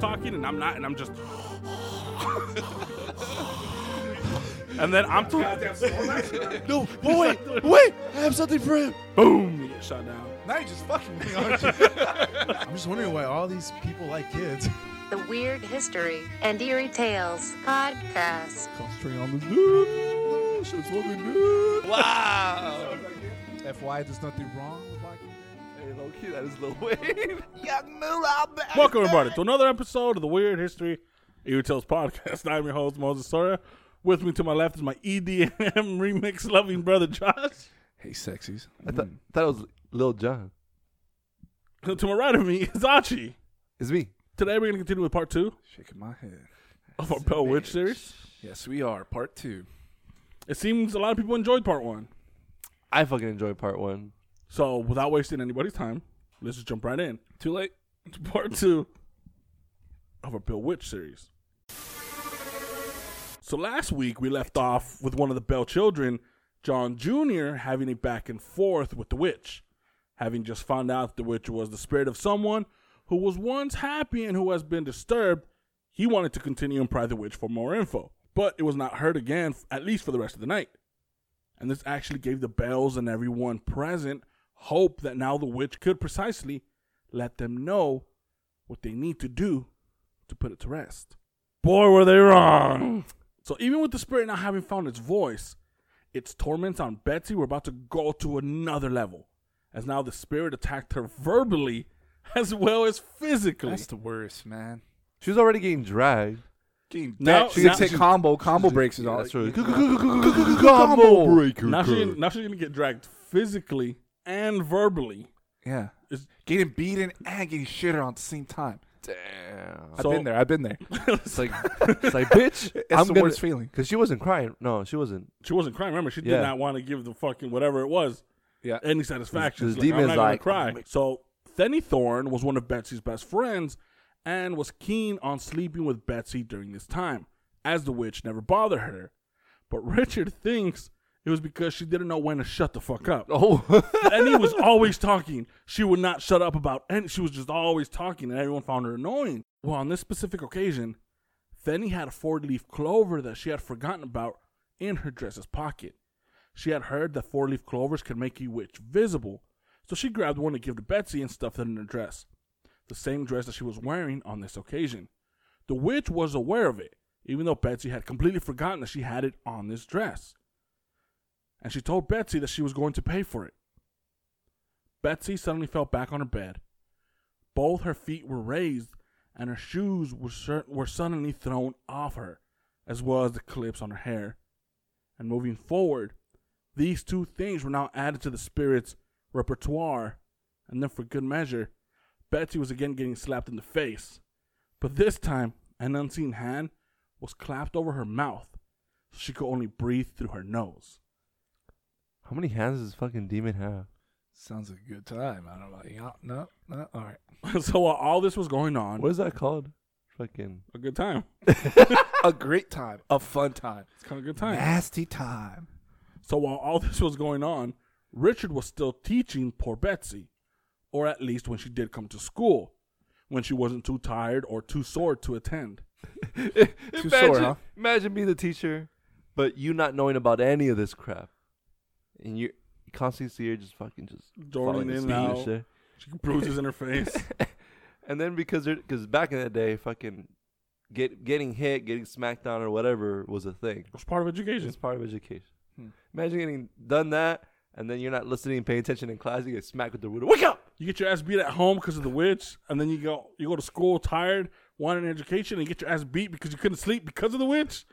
talking and I'm not, and I'm just. and then I'm talking. No, but wait, wait, I have something for him. Boom! You get shot down. Now you're just fucking me, aren't you? I'm just wondering why all these people like kids. The Weird History and Eerie Tales Podcast. Concentrating on this dude. Shit's fucking good. Wow. FY, there's nothing wrong with liking hey, low that is Lil Wayne. Young Moolah. Welcome everybody to another episode of the Weird History Eerie Tales podcast. I'm your host Moses Soria. With me to my left is my EDM remix loving brother Josh. Hey, sexies. I thought, thought it was Lil Jon. To my right of me is Achi. It's me. Today we're going to continue with part two Shaking my head. of our Bell Witch series. Yes, we are. Part two. It seems a lot of people enjoyed part one. I fucking enjoyed part one. So without wasting anybody's time, let's just jump right in. Too late. to part two of our Bell Witch series. So last week we left off with one of the Bell children, John Jr., having a back and forth with the witch. Having just found out the witch was the spirit of someone who was once happy and who has been disturbed, he wanted to continue and pry the witch for more info. But it was not heard again, at least for the rest of the night. And this actually gave the Bells and everyone present hope that now the witch could precisely let them know what they need to do to put it to rest. Boy, were they wrong. So even with the spirit not having found its voice, its torments on Betsy were about to go to another level, as now the spirit attacked her verbally as well as physically. That's the worst, man. She was already getting dragged. Getting Now- she could now- take combo, combo breaks and all. That's true. Combo breaker. now, she, now she's gonna get dragged physically and verbally. Yeah. It's- Getting beaten and getting shitter on the same time. Damn. I've So- been there. I've been there. It's like, it's like, bitch. It's I'm the gonna, worst feeling. Because she wasn't crying. No, she wasn't. She wasn't crying. Remember, she did Yeah. not want to give the fucking whatever it was Yeah. any satisfaction. This She's like, I'm demon's not gonna like, cry. "Oh So Thenny Thorne was one of Betsy's best friends and was keen on sleeping with Betsy during this time, as the witch never bothered her. But Richard thinks it was because she didn't know when to shut the fuck up. Oh. Thenny was always talking. She would not shut up about and She was just always talking, and everyone found her annoying. Well, on this specific occasion, Thenny had a four-leaf clover that she had forgotten about in her dress's pocket. She had heard that four-leaf clovers could make a witch visible, so she grabbed one to give to Betsy and stuffed it in her dress, the same dress that she was wearing on this occasion. The witch was aware of it, even though Betsy had completely forgotten that she had it on this dress. And she told Betsy that she was going to pay for it. Betsy suddenly fell back on her bed. Both her feet were raised, and her shoes were, cer- were suddenly thrown off her, as well as the clips on her hair. And moving forward, these two things were now added to the spirit's repertoire, and then for good measure, Betsy was again getting slapped in the face. But this time, an unseen hand was clapped over her mouth, so she could only breathe through her nose. How many hands does this fucking demon have? Sounds like a good time. I don't know. Yeah, no, no. All right. so while all this was going on, What is that called? Fucking. a good time. a great time. A fun time. It's kind of a good time. Nasty time. So while all this was going on, Richard was still teaching poor Betsy, or at least when she did come to school, when she wasn't too tired or too sore to attend. imagine, sore, huh? imagine being the teacher, but you not knowing about any of this crap. And you constantly see her just fucking just falling in and out. shit. She bruises in her face. and then because because back in the day, fucking get getting hit, getting smacked down or whatever was a thing. It was part of education. It's part of education. Hmm. Imagine getting done that, and then you're not listening and paying attention in class. You get smacked with the ruler. Wake up! You get your ass beat at home because of the witch, and then you go you go to school tired, wanting an education, and you get your ass beat because you couldn't sleep because of the witch.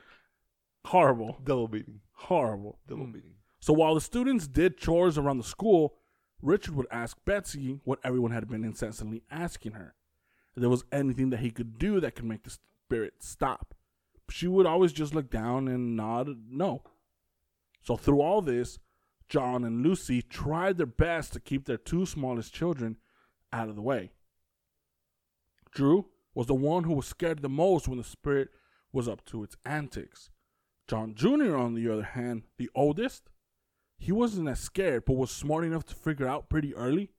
Horrible, Double beating. horrible. Double beating. So while the students did chores around the school, Richard would ask Betsy what everyone had been incessantly asking her. If there was anything that he could do that could make the spirit stop. She would always just look down and nod no. So through all this, John and Lucy tried their best to keep their two smallest children out of the way. Drew was the one who was scared the most when the spirit was up to its antics. John Jr., on the other hand, the oldest, he wasn't as scared, but was smart enough to figure out pretty early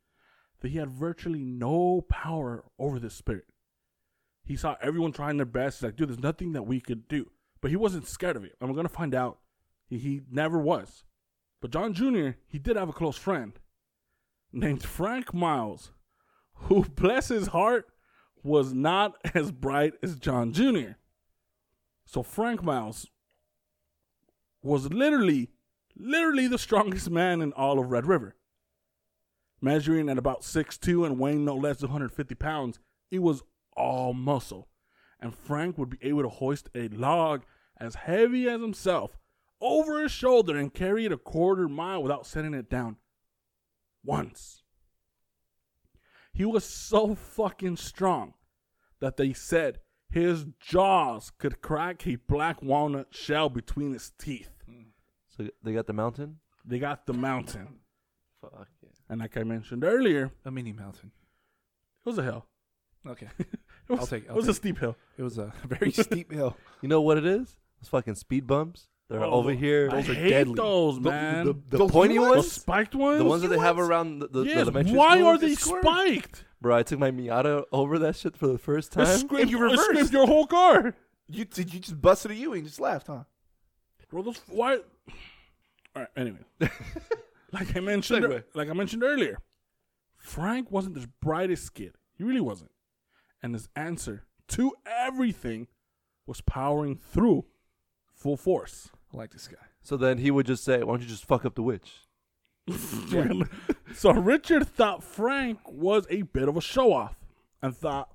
that he had virtually no power over the spirit. He saw everyone trying their best. He's like, dude, there's nothing that we could do. But he wasn't scared of it. And we're going to find out he, he never was. But John Jr., he did have a close friend named Frank Miles, who, bless his heart, was not as bright as John Jr. So Frank Miles was literally, literally the strongest man in all of Red River. Measuring at about 6'2 and weighing no less than 150 pounds, he was all muscle. And Frank would be able to hoist a log as heavy as himself over his shoulder and carry it a quarter mile without setting it down. Once. He was so fucking strong that they said his jaws could crack a black walnut shell between his teeth. So they got the mountain. They got the mountain. Fuck yeah. And like I mentioned earlier, A mini mountain. it was a hill. Okay. It was, I'll take- I'll was a take- steep hill. It was a very steep hill. You know what it is? It's fucking speed bumps. They're Oh, over here. I Those are hate deadly. those, The- man. The, the Those pointy new Those ones, spiked ones? the ones that they have around the, the, the yes, elementary why school. are they squirm. spiked? Bro, I took my Miata over that shit for the first It time. scraped, you it reversed. scraped your whole car. You did you just busted a U and just laughed, huh? Bro, those why? All right. Anyway, like I mentioned, Segue. like I mentioned earlier, Frank wasn't the brightest kid. He really wasn't, and his answer to everything was powering through full force. I like this guy. So then he would just say, "Why don't you just fuck up the witch?" so Richard thought Frank was a bit of a show off and thought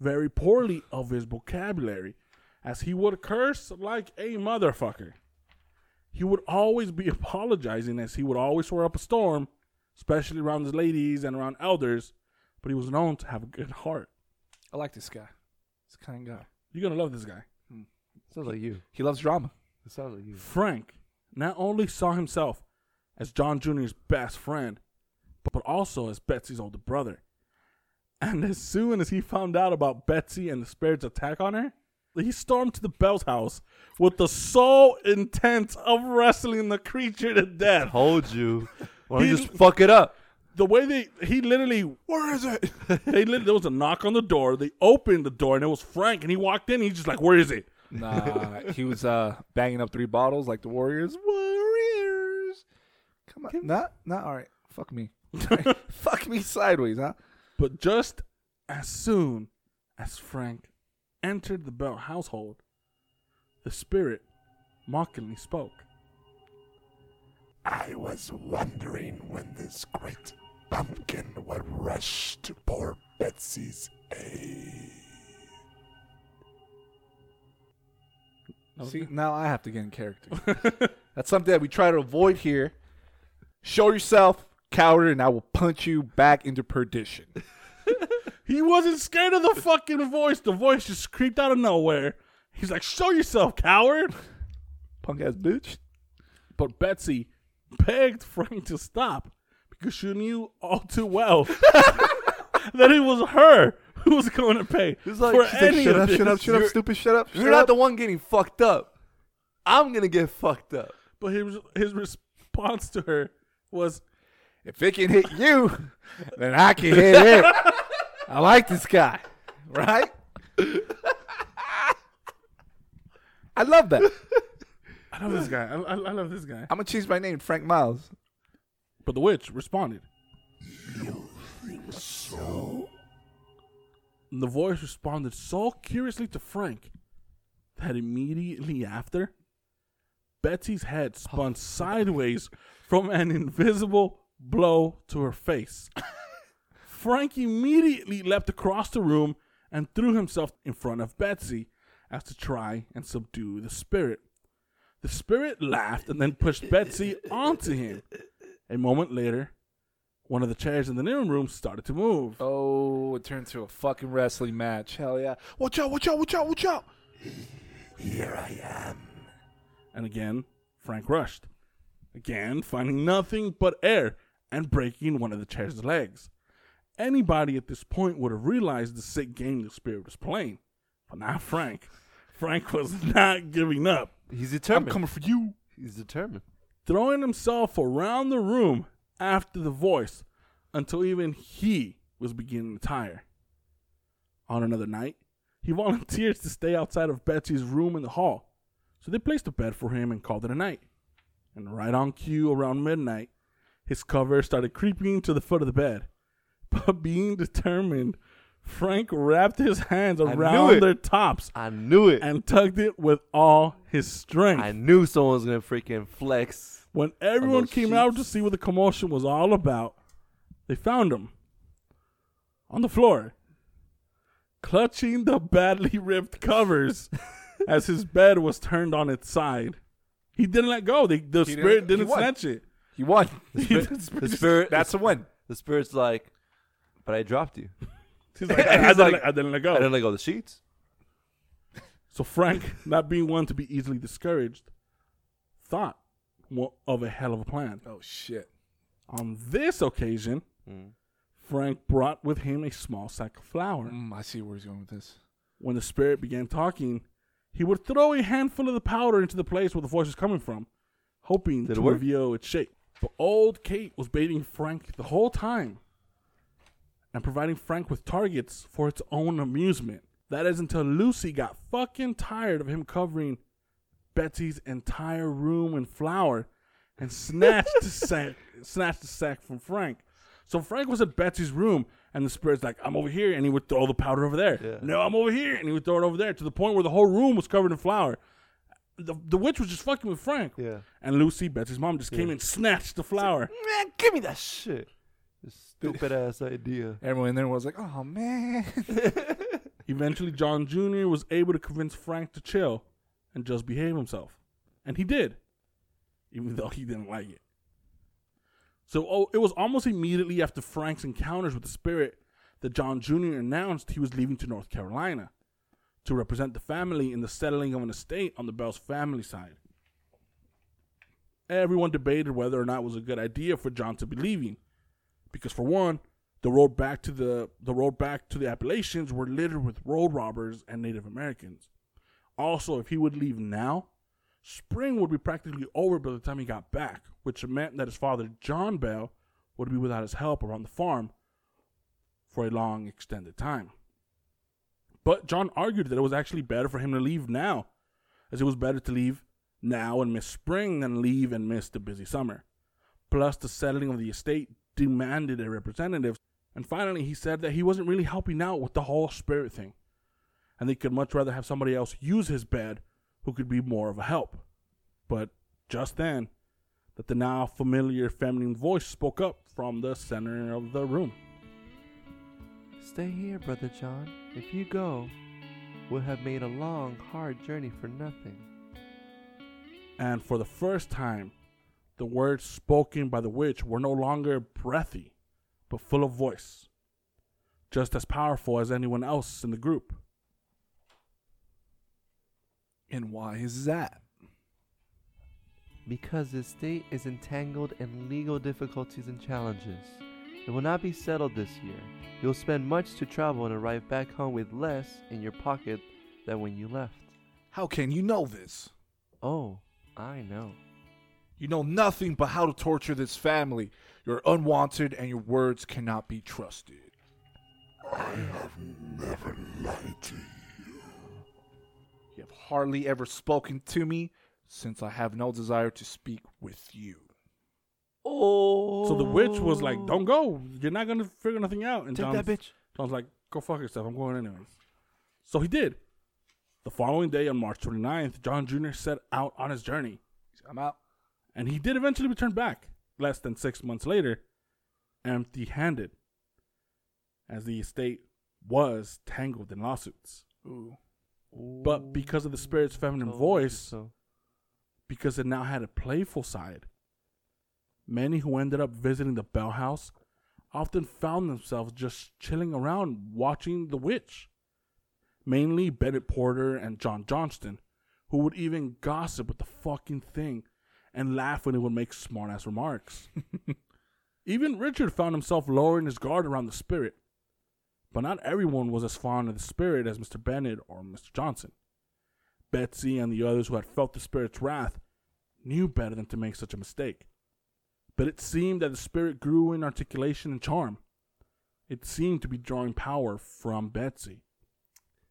very poorly of his vocabulary, as he would curse like a motherfucker. He would always be apologizing, as he would always swear up a storm, especially around the ladies and around elders. But he was known to have a good heart. I like this guy. He's a kind guy. You're gonna love this guy. Hmm. Sounds like you. He loves drama. It sounds like you. Frank not only saw himself as John Jr.'s best friend, but, but also as Betsy's older brother. And as soon as he found out about Betsy and the spirit's attack on her, he stormed to the Bell's house with the sole intent of wrestling the creature to death. Told you. Why don't you He- just fuck it up? The way they, he literally, Where is it? they lit, there was a knock on the door. They opened the door and it was Frank. And he walked in. And he's just like, "Where is it?" nah, he was uh banging up three bottles like the Warriors. Warriors. Come on. Not not all right. Fuck me. Fuck me sideways, huh? But just as soon as Frank entered the Bell household, the spirit mockingly spoke. I was wondering when this great pumpkin would rush to poor Betsy's aid. See, now I have to get in character. That's something that we try to avoid here. Show yourself, coward, and I will punch you back into perdition. He wasn't scared of the fucking voice. The voice just creeped out of nowhere. He's like, "Show yourself, coward!" Punk ass bitch. But Betsy begged Frank to stop because she knew all too well that it was her who was going to pay It's like- for she's like, shut of up, this. shut up, shut up, You're- stupid, shut up. You're shut not the one getting fucked up. I'm gonna get fucked up. But his his response to her was, If it can hit you, then I can hit it. I like this guy, right? I love that. "I love this guy. I, I, I love this guy." I'm gonna change my name, Frank Miles. But the witch responded. You think so? And the voice responded so curiously to Frank that immediately after, Betsy's head spun sideways from an invisible blow to her face. Frank immediately leapt across the room and threw himself in front of Betsy as to try and subdue the spirit. The spirit laughed and then pushed Betsy onto him. A moment later, one of the chairs in the living room started to move. Oh, it turned to a fucking wrestling match. Hell yeah! Watch out! Watch out! Watch out! Watch out! Here I am. And again, Frank rushed. Again, finding nothing but air and breaking one of the chair's legs. Anybody at this point would have realized the sick game the spirit was playing. But not Frank. Frank was not giving up. He's determined. I'm coming for you. He's determined. throwing himself around the room after the voice until even he was beginning to tire. On another night, he volunteers to stay outside of Betsy's room in the hall. So they placed a bed for him and called it a night. And right on cue, around midnight, his cover started creeping to the foot of the bed. But being determined, Frank wrapped his hands around it. their tops I knew it. and tugged it with all his strength. I knew someone was gonna freaking flex. When everyone those came out to sheets. see what the commotion was all about, they found him on the floor, clutching the badly ripped covers as his bed was turned on its side. He didn't let go. They, the He spirit didn't- he didn't won. snatch it. He won. The spirit. That's a win. the spirit's like, but I dropped you. He's like, I, I He's didn't, like, let- I didn't let go. I didn't let go of the sheets. So Frank, not being one to be easily discouraged, thought wa- of a hell of a plan. Oh shit. On this occasion, Mm. Frank brought with him a small sack of flour. Mm, I see where he's going with this. When the spirit began talking, he would throw a handful of the powder into the place where the voice was coming from, hoping Did it to work? reveal its shape. But old Kate was baiting Frank the whole time and providing Frank with targets for its own amusement. That is until Lucy got fucking tired of him covering Betsy's entire room in flour and snatched the sack snatched the sack from Frank. So Frank was at Betsy's room and the spirit's like, I'm over here and he would throw the powder over there. Yeah. No, I'm over here and he would throw it over there to the point where the whole room was covered in flour. The, the witch was just fucking with Frank. Yeah. And Lucy, Betsy's mom, just came Yeah. and snatched the flour. Man, give me that shit. Stupid ass idea. Everyone in there was like, "Oh man." Eventually, John Jr. was able to convince Frank to chill and just behave himself. And he did, even though he didn't like it. So oh, it was almost immediately after Frank's encounters with the spirit that John Jr. announced he was leaving to North Carolina to represent the family in the settling of an estate on the Bell's family side. Everyone debated whether or not it was a good idea for John to be leaving, because for one, the road back to the the road back to the Appalachians were littered with road robbers and Native Americans. Also, if he would leave now, spring would be practically over by the time he got back, which meant that his father John Bell would be without his help around the farm for a long extended time. But John argued that it was actually better for him to leave now, as it was better to leave now and miss spring than leave and miss the busy summer. Plus, the settling of the estate demanded a representative, and finally, he said that he wasn't really helping out with the whole spirit thing, and they could much rather have somebody else use his bed who could be more of a help. But just then, that the now familiar feminine voice spoke up from the center of the room. Stay here, Brother John. If you go, we'll have made a long, hard journey for nothing. and for the first time, the words spoken by the witch were no longer breathy, but full of voice, just as powerful as anyone else in the group. and why is that? Because the state is entangled in legal difficulties and challenges. It will not be settled this year. You'll spend much to travel and arrive back home with less in your pocket than when you left. How can you know this? Oh, I know. You know nothing but how to torture this family. You're unwanted and your words cannot be trusted. I have never lied to you. You have hardly ever spoken to me since I have no desire to speak with you. Oh. So the witch was like, "Don't go. You're not gonna figure nothing out." And Take John's, that bitch. John's like, "Go fuck yourself. I'm going anyways." So he did. The following day, on March 29th, John Jr. set out on his journey. I'm out. And he did eventually return back, less than six months later, empty handed, as the estate was tangled in lawsuits. Ooh. But because of the spirit's feminine oh, voice, so. because it now had a playful side, many who ended up visiting the Bell House often found themselves just chilling around watching The Witch. Mainly Bennett Porter and John Johnston, who would even gossip with the fucking thing and laugh when it would make smart ass remarks. even Richard found himself lowering his guard around the spirit. But not everyone was as fond of the spirit as Mr. Bennett or Mr. Johnson. Betsy and the others who had felt the spirit's wrath knew better than to make such a mistake. But it seemed that the spirit grew in articulation and charm. It seemed to be drawing power from Betsy.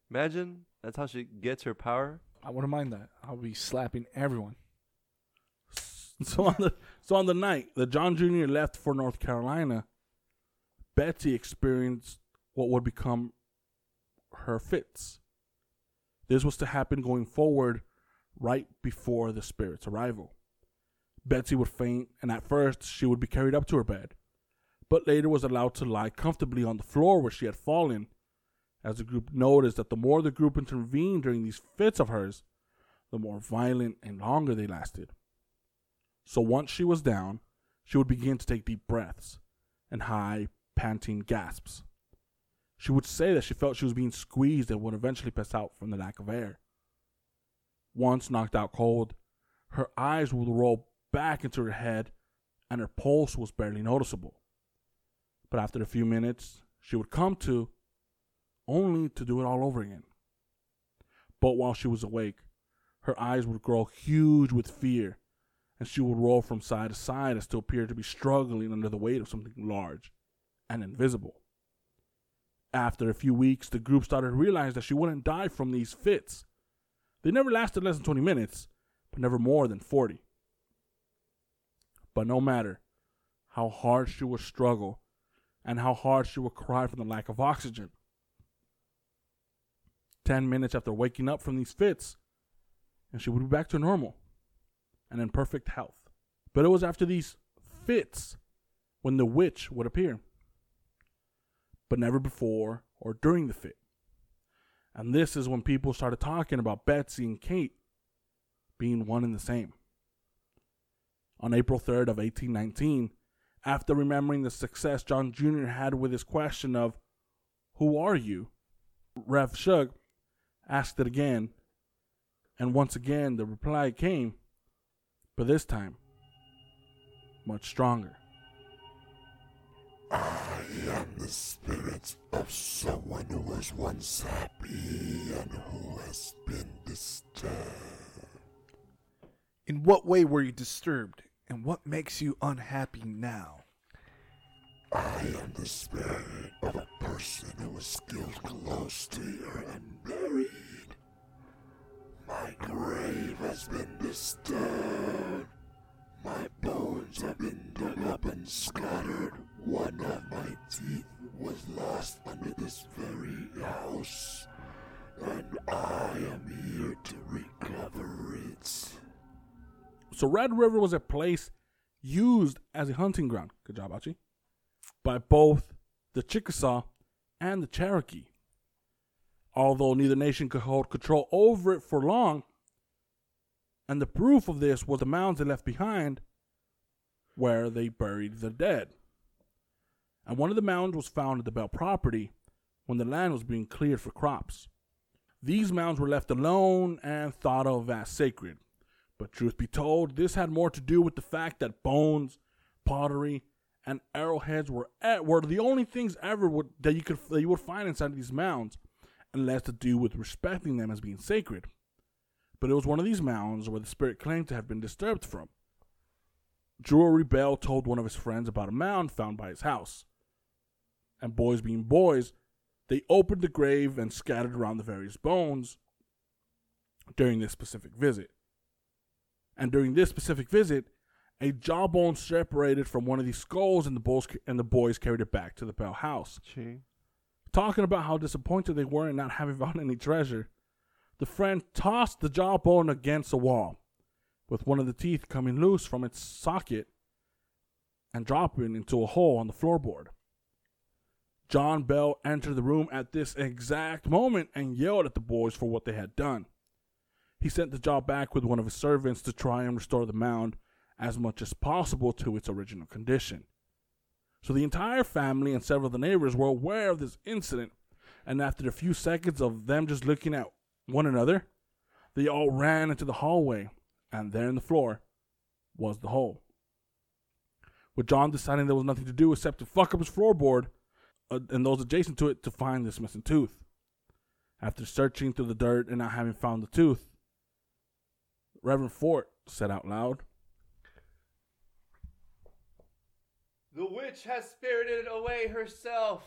Imagine that's how she gets her power. I wouldn't mind that. I'll be slapping everyone. So on the so on the night that John Jr. left for North Carolina, Betsy experienced what would become her fits. This was to happen going forward right before the spirit's arrival. Betsy would faint, and at first she would be carried up to her bed, but later was allowed to lie comfortably on the floor where she had fallen. As the group noticed that the more the group intervened during these fits of hers, the more violent and longer they lasted. So once she was down, she would begin to take deep breaths and high, panting gasps. She would say that she felt she was being squeezed and would eventually pass out from the lack of air. Once knocked out cold, her eyes would roll back into her head and her pulse was barely noticeable. But after a few minutes, she would come to, only to do it all over again. But while she was awake, her eyes would grow huge with fear, and she would roll from side to side as to appear to be struggling under the weight of something large and invisible. After a few weeks, the group started to realize that she wouldn't die from these fits. They never lasted less than 20 minutes, but never more than 40. But no matter how hard she would struggle and how hard she would cry from the lack of oxygen, 10 minutes after waking up from these fits, and she would be back to normal and in perfect health. But it was after these fits when the witch would appear, but never before or during the fit. And this is when people started talking about Betsy and Kate being one and the same. On April 3rd of 1819, after remembering the success John Jr. had with his question of, Who are you? Rev Shug asked it again, and once again the reply came, but this time much stronger. I am the spirit of someone who was once happy and who has been disturbed. In what way were you disturbed, and what makes you unhappy now? I am the spirit of a person who was killed close to and buried. My grave has been disturbed. My bones have been dug up and scattered. One of my teeth was lost under this very house. And I am here to recover it. So Red River was a place used as a hunting ground. Good job, Archie. By both the Chickasaw and the Cherokee. Although neither nation could hold control over it for long, and the proof of this was the mounds they left behind where they buried the dead. And one of the mounds was found at the Bell property when the land was being cleared for crops. These mounds were left alone and thought of as sacred. But truth be told, this had more to do with the fact that bones, pottery, and arrowheads were at, were the only things ever would, that you could that you would find inside these mounds, and less to do with respecting them as being sacred. But it was one of these mounds where the spirit claimed to have been disturbed from. Drury Bell told one of his friends about a mound found by his house. And boys being boys, they opened the grave and scattered around the various bones during this specific visit. And during this specific visit, a jawbone separated from one of these skulls, and the boys and the boys carried it back to the Bell house. Ching. Talking about how disappointed they were in not having found any treasure, the friend tossed the jawbone against a wall, with one of the teeth coming loose from its socket and dropping into a hole on the floorboard. John Bell entered the room at this exact moment and yelled at the boys for what they had done. He sent the jaw back with one of his servants to try and restore the mound as much as possible to its original condition. So the entire family and several of the neighbors were aware of this incident, and after a few seconds of them just looking at one another, they all ran into the hallway, and there in the floor was the hole. With John deciding there was nothing to do except to fuck up his floorboard uh, and those adjacent to it to find this missing tooth. After searching through the dirt and not having found the tooth, Reverend Fort said out loud, The witch has spirited away herself.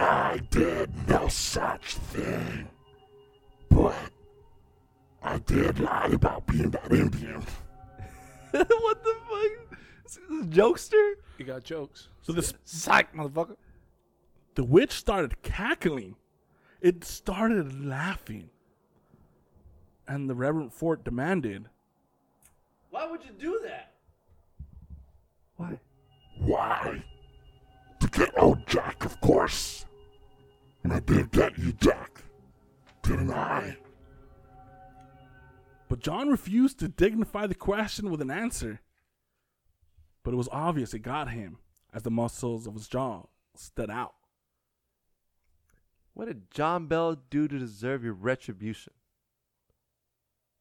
I did no such thing. But I did lie about being that Indian. what the fuck? This is a jokester? You got jokes. So this Psych, motherfucker. the witch started cackling. It started laughing. And the Reverend Fort demanded, Why would you do that? Why? Why? To get old Jack, of course. And I did get you, Jack. Didn't I? But John refused to dignify the question with an answer. But it was obvious it got him as the muscles of his jaw stood out. What did John Bell do to deserve your retribution?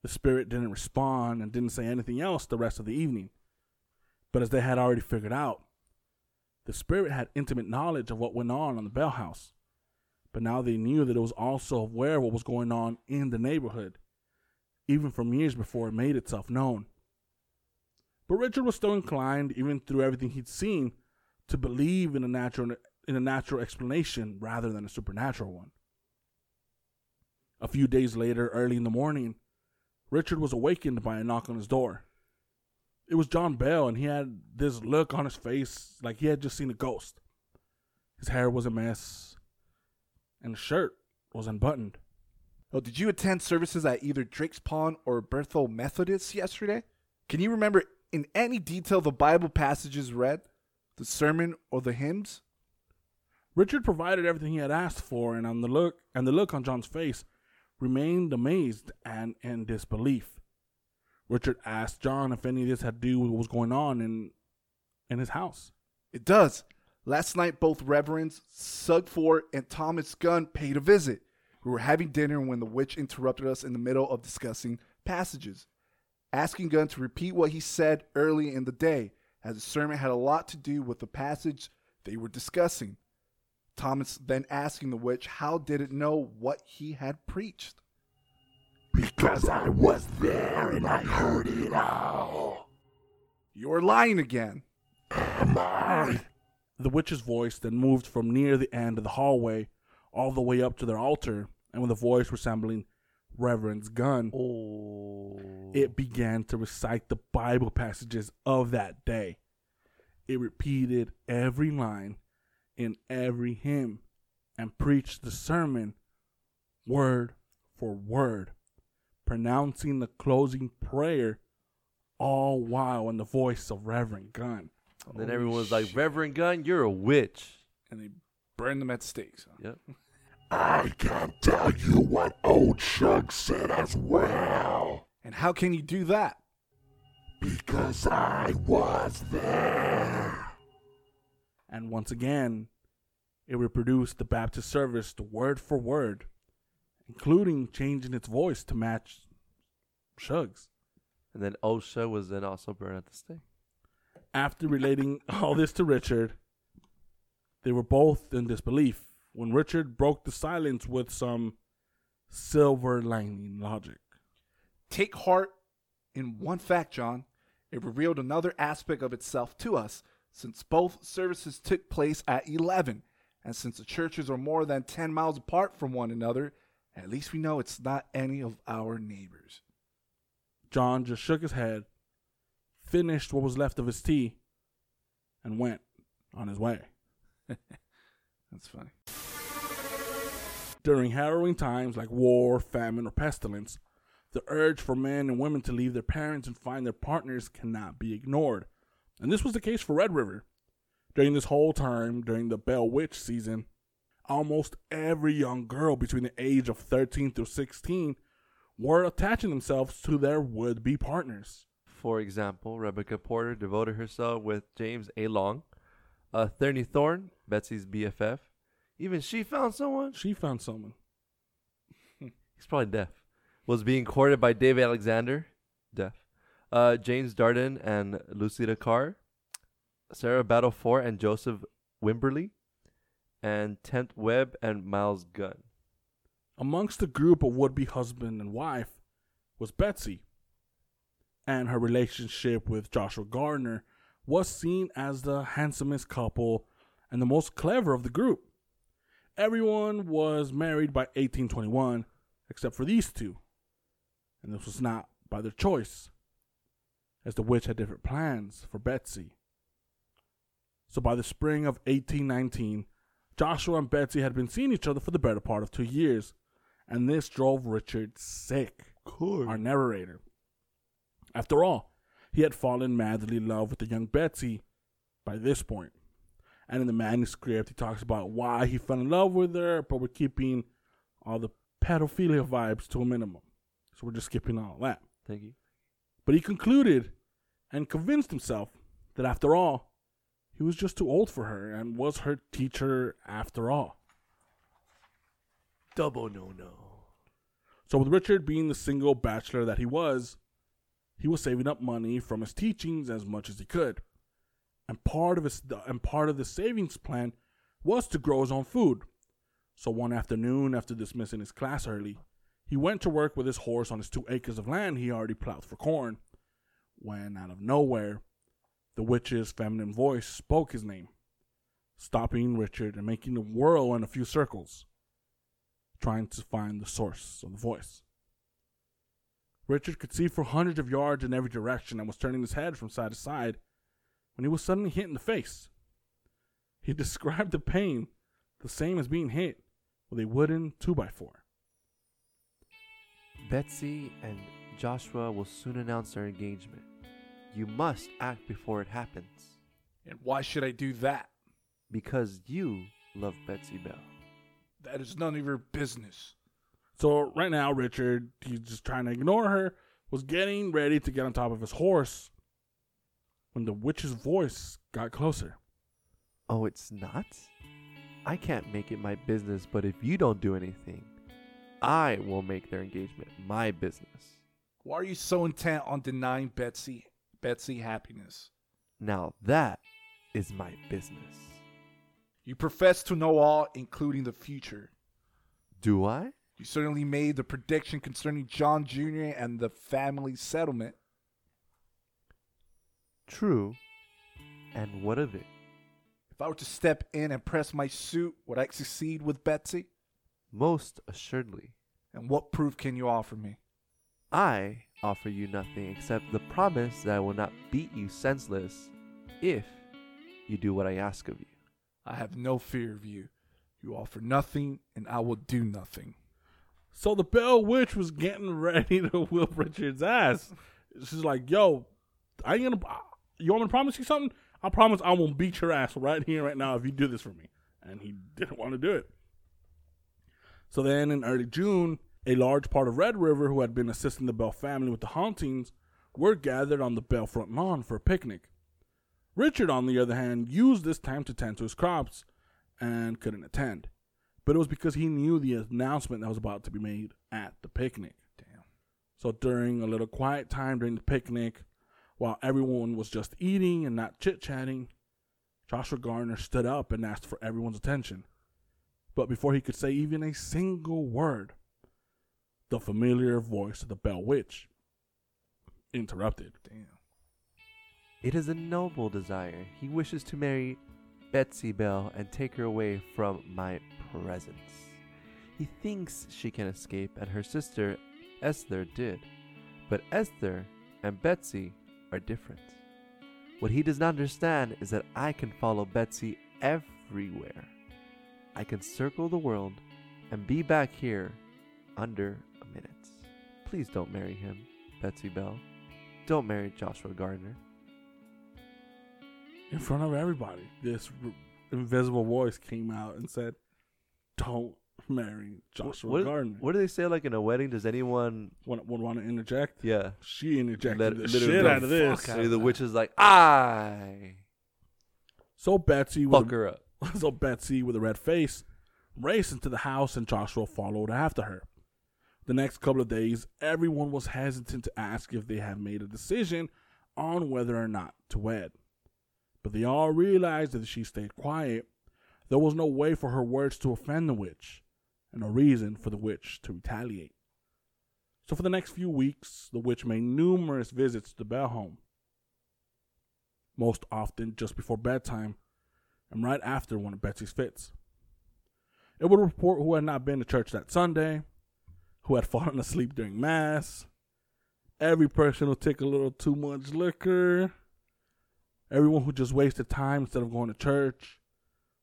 The spirit didn't respond and didn't say anything else the rest of the evening. But as they had already figured out, the spirit had intimate knowledge of what went on on the Bell House. But now they knew that it was also aware of what was going on in the neighborhood, even from years before it made itself known. But Richard was still inclined, even through everything he'd seen, to believe in a natural in a natural explanation rather than a supernatural one. A few days later, early in the morning, Richard was awakened by a knock on his door. It was John Bell, and he had this look on his face like he had just seen a ghost. His hair was a mess, and his shirt was unbuttoned. Oh, did you attend services at either Drake's Pond or Berthold Methodist yesterday? Can you remember in any detail the Bible passages read, the sermon, or the hymns? Richard provided everything he had asked for, and on the look and the look on John's face remained amazed and in disbelief. Richard asked John if any of this had to do with what was going on in in his house. It does. Last night, both Reverends Sugg Fort and Thomas Gunn paid a visit. We were having dinner when the witch interrupted us in the middle of discussing passages, asking Gunn to repeat what he said early in the day, as the sermon had a lot to do with the passage they were discussing. Thomas then asking the witch how did it know what he had preached. Because I was there and I heard it all. You're lying again. Am I? The witch's voice then moved from near the end of the hallway all the way up to their altar, and with a voice resembling Reverend's Gunn, Oh. it began to recite the Bible passages of that day. It repeated every line in every hymn and preached the sermon word for word, pronouncing the closing prayer, all while in the voice of Reverend Gunn. And then everyone was like, Reverend Gunn, you're a witch. And they burned them at the stakes. Yep. I can tell you what old Shug said as well. And how can you do that? Because I was there. And once again, it reproduced the Baptist service word for word, including changing its voice to match Shug's. And then Osha was then also burned at the stake. After relating all this to Richard, they were both in disbelief when Richard broke the silence with some silver lining logic. Take heart in one fact, John. It revealed another aspect of itself to us, since both services took place at 11, and since the churches are more than 10 miles apart from one another, at least we know it's not any of our neighbors. John just shook his head, finished what was left of his tea, and went on his way. That's funny. During harrowing times like war, famine, or pestilence, the urge for men and women to leave their parents and find their partners cannot be ignored. And this was the case for Red River. During this whole time, during the Bell Witch season, almost every young girl between the age of 13 through 16 were attaching themselves to their would be partners. For example, Rebecca Porter devoted herself with James A. Long. Uh, Thorn, Betsy's BFF. Even she found someone. She found someone. He's probably deaf. Was being courted by Dave Alexander, deaf. Uh, James Darden and Lucida Carr. Sarah Battleford and Joseph Wimberly. And Tent Webb and Miles Gunn. Amongst the group of would be husband and wife was Betsy, and her relationship with Joshua Gardner was seen as the handsomest couple and the most clever of the group. Everyone was married by 1821, except for these two. And this was not by their choice, as the witch had different plans for Betsy. So by the spring of 1819, Joshua and Betsy had been seeing each other for the better part of two years, and this drove Richard sick, our narrator. After all, he had fallen madly in love with the young Betsy by this point. And in the manuscript, he talks about why he fell in love with her, but we're keeping all the pedophilia vibes to a minimum. So we're just skipping all that. Thank you. But he concluded and convinced himself that after all, he was just too old for her and was her teacher after all. Double no no. So with Richard being the single bachelor that he was, he was saving up money from his teachings as much as he could. And part of his and part of the savings plan was to grow his own food. So one afternoon after dismissing his class early, he went to work with his horse on his 2 acres of land he already plowed for corn. When out of nowhere, the witch's feminine voice spoke his name, stopping Richard and making him whirl in a few circles trying to find the source of the voice. Richard could see for hundreds of yards in every direction and was turning his head from side to side when he was suddenly hit in the face. He described the pain the same as being hit with a wooden 2x4. Betsy and Joshua will soon announce their engagement. You must act before it happens. And why should I do that? Because you love Betsy Bell. That is none of your business. So right now, Richard, he's just trying to ignore her, was getting ready to get on top of his horse when the witch's voice got closer. Oh, it's not? I can't make it my business, but if you don't do anything, I will make their engagement my business. Why are you so intent on denying Betsy Betsy happiness? Now that is my business. You profess to know all, including the future. Do I? You certainly made the prediction concerning John Jr. and the family settlement. True. And what of it? If I were to step in and press my suit, would I succeed with Betsy? Most assuredly. And what proof can you offer me? I offer you nothing except the promise that I will not beat you senseless if you do what I ask of you. I have no fear of you. You offer nothing, and I will do nothing. So the Bell Witch was getting ready to whip Richard's ass. She's like, "Yo, I ain't gonna. You want me to promise you something? I promise I won't beat your ass right here, right now, if you do this for me." And he didn't want to do it. So then, in early June, a large part of Red River, who had been assisting the Bell family with the hauntings, were gathered on the Bell front lawn for a picnic. Richard, on the other hand, used this time to tend to his crops and couldn't attend. But it was because he knew the announcement that was about to be made at the picnic. Damn. So during a little quiet time during the picnic, while everyone was just eating and not chit chatting, Joshua Gardner stood up and asked for everyone's attention. But before he could say even a single word, the familiar voice of the Bell Witch interrupted. Damn. It is a noble desire. He wishes to marry Betsy Bell and take her away from my presence. He thinks she can escape, and her sister Esther did. But Esther and Betsy are different. What he does not understand is that I can follow Betsy everywhere. I can circle the world and be back here under a minute. Please don't marry him, Betsy Bell. Don't marry Joshua Gardner. In front of everybody, this r- invisible voice came out and said, Don't marry Joshua what, Gardner. what do they say like in a wedding? Does anyone Would, would want to interject? Yeah. She interjected Let- the shit out of this. So the witch is like, I So Betsy with fuck her up. So Betsy, with a red face, raced into the house and Joshua followed after her. The next couple of days, everyone was hesitant to ask if they had made a decision on whether or not to wed. But they all realized that if she stayed quiet, there was no way for her words to offend the witch, and no reason for the witch to retaliate. So for the next few weeks, the witch made numerous visits to the Bell home. Most often just before bedtime, and right after one of Betsy's fits. It would report who had not been to church that Sunday, who had fallen asleep during Mass, every person who took a little too much liquor, everyone who just wasted time instead of going to church,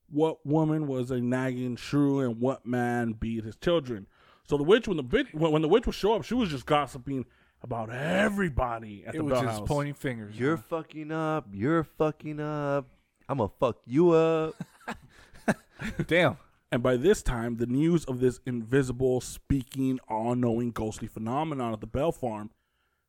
what woman was a nagging shrew, and what man beat his children. So the witch, when the witch, when when the witch would show up, she was just gossiping about everybody at It the was Bell just House. pointing fingers. You're fucking up. You're fucking up. I'm gonna fuck you up. damn. And by this time, the news of this invisible, speaking, all knowing, ghostly phenomenon at the Bell Farm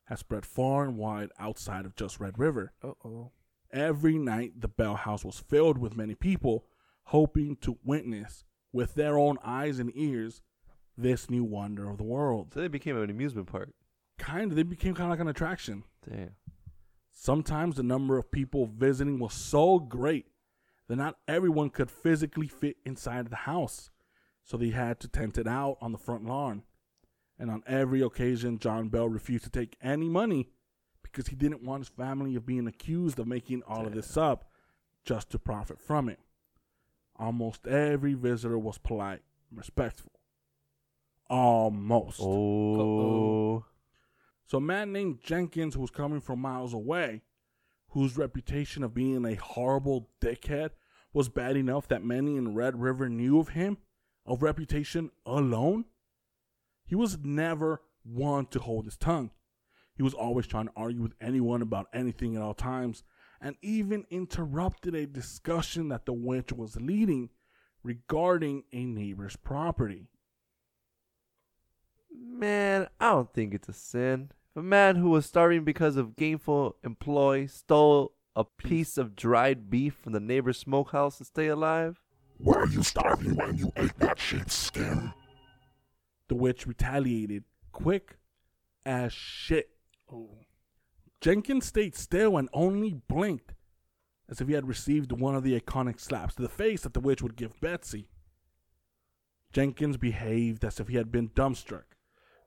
has spread far and wide outside of just Red River. Uh oh. Every night, the Bell House was filled with many people hoping to witness with their own eyes and ears this new wonder of the world. So they became an amusement park. Kind of, they became kind of like an attraction. Damn. Sometimes the number of people visiting was so great that not everyone could physically fit inside the house. So they had to tent it out on the front lawn. And on every occasion, John Bell refused to take any money because he didn't want his family of being accused of making all of this up just to profit from it. Almost every visitor was polite and respectful. Almost. Oh. So a man named Jenkins, who was coming from miles away, whose reputation of being a horrible dickhead was bad enough that many in Red River knew of him, of reputation alone, he was never one to hold his tongue. He was always trying to argue with anyone about anything at all times, and even interrupted a discussion that the wench was leading regarding a neighbor's property. Man, I don't think it's a sin. If a man who was starving because of gainful employ stole a piece of dried beef from the neighbor's smokehouse to stay alive, Were you starving when you ate that sheepskin? The witch retaliated quick as shit. Oh. Jenkins stayed still and only blinked as if he had received one of the iconic slaps to the face that the witch would give Betsy. Jenkins behaved as if he had been dumbstruck,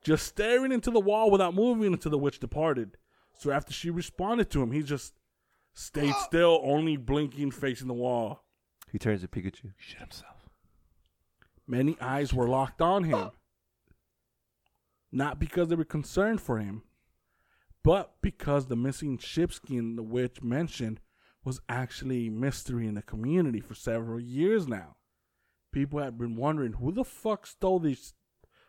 just staring into the wall without moving until the witch departed. So after she responded to him, he just stayed still, only blinking, facing the wall. he turns to Pikachu. Shit himself. Many eyes were locked on him. Not because they were concerned for him, but because the missing sheepskin the witch mentioned was actually a mystery in the community for several years now. People had been wondering who the fuck stole this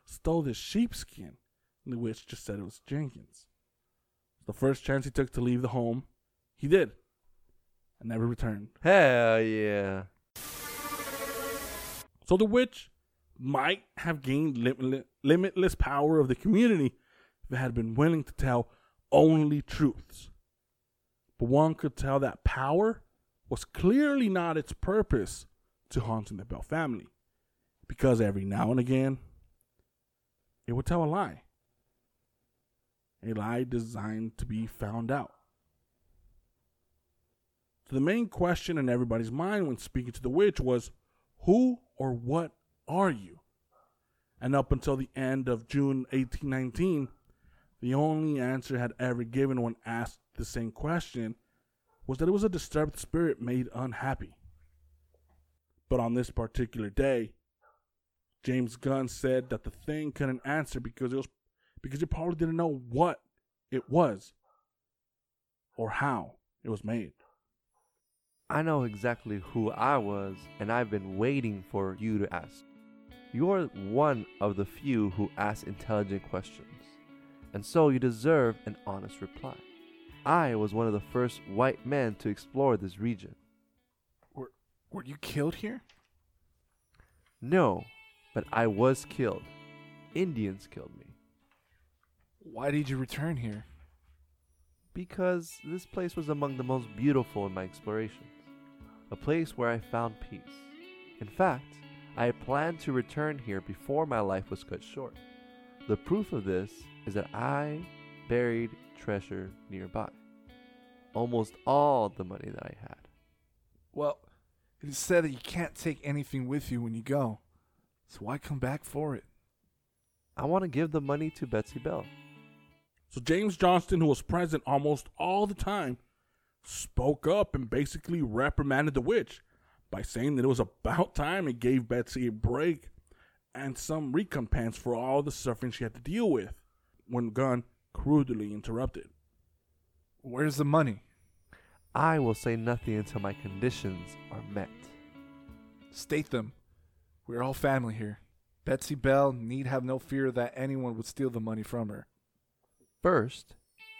stole this sheepskin. And the witch just said it was Jenkins. The first chance he took to leave the home, he did. And never returned. Hell yeah. So the witch might have gained limitless, limitless power of the community if it had been willing to tell only truths. But one could tell that power was clearly not its purpose to haunting the Bell family, because every now and again it would tell a lie. A lie designed to be found out. So the main question in everybody's mind when speaking to the witch was who or what are you? And up until the end of June 1819, the only answer had ever given when asked the same question was that it was a disturbed spirit made unhappy. But on this particular day, James Gunn said that the thing couldn't answer because it was because it probably didn't know what it was or how it was made. I know exactly who I was, and I've been waiting for you to ask. You're one of the few who ask intelligent questions, and so you deserve an honest reply. I was one of the first white men to explore this region. Were Were you killed here? No, but I was killed. Indians killed me. Why did you return here? Because this place was among the most beautiful in my explorations. A place where I found peace. In fact, I had planned to return here before my life was cut short. The proof of this is that I buried treasure nearby. Almost all the money that I had. Well, it is said that you can't take anything with you when you go. So why come back for it? I want to give the money to Betsy Bell. So James Johnston, who was present almost all the time, spoke up and basically reprimanded the witch, by saying that it was about time it gave Betsy a break and some recompense for all the suffering she had to deal with when Gunn crudely interrupted. Where's the money? I will say nothing until my conditions are met. State them. We're all family here. Betsy Bell need have no fear that anyone would steal the money from her. First,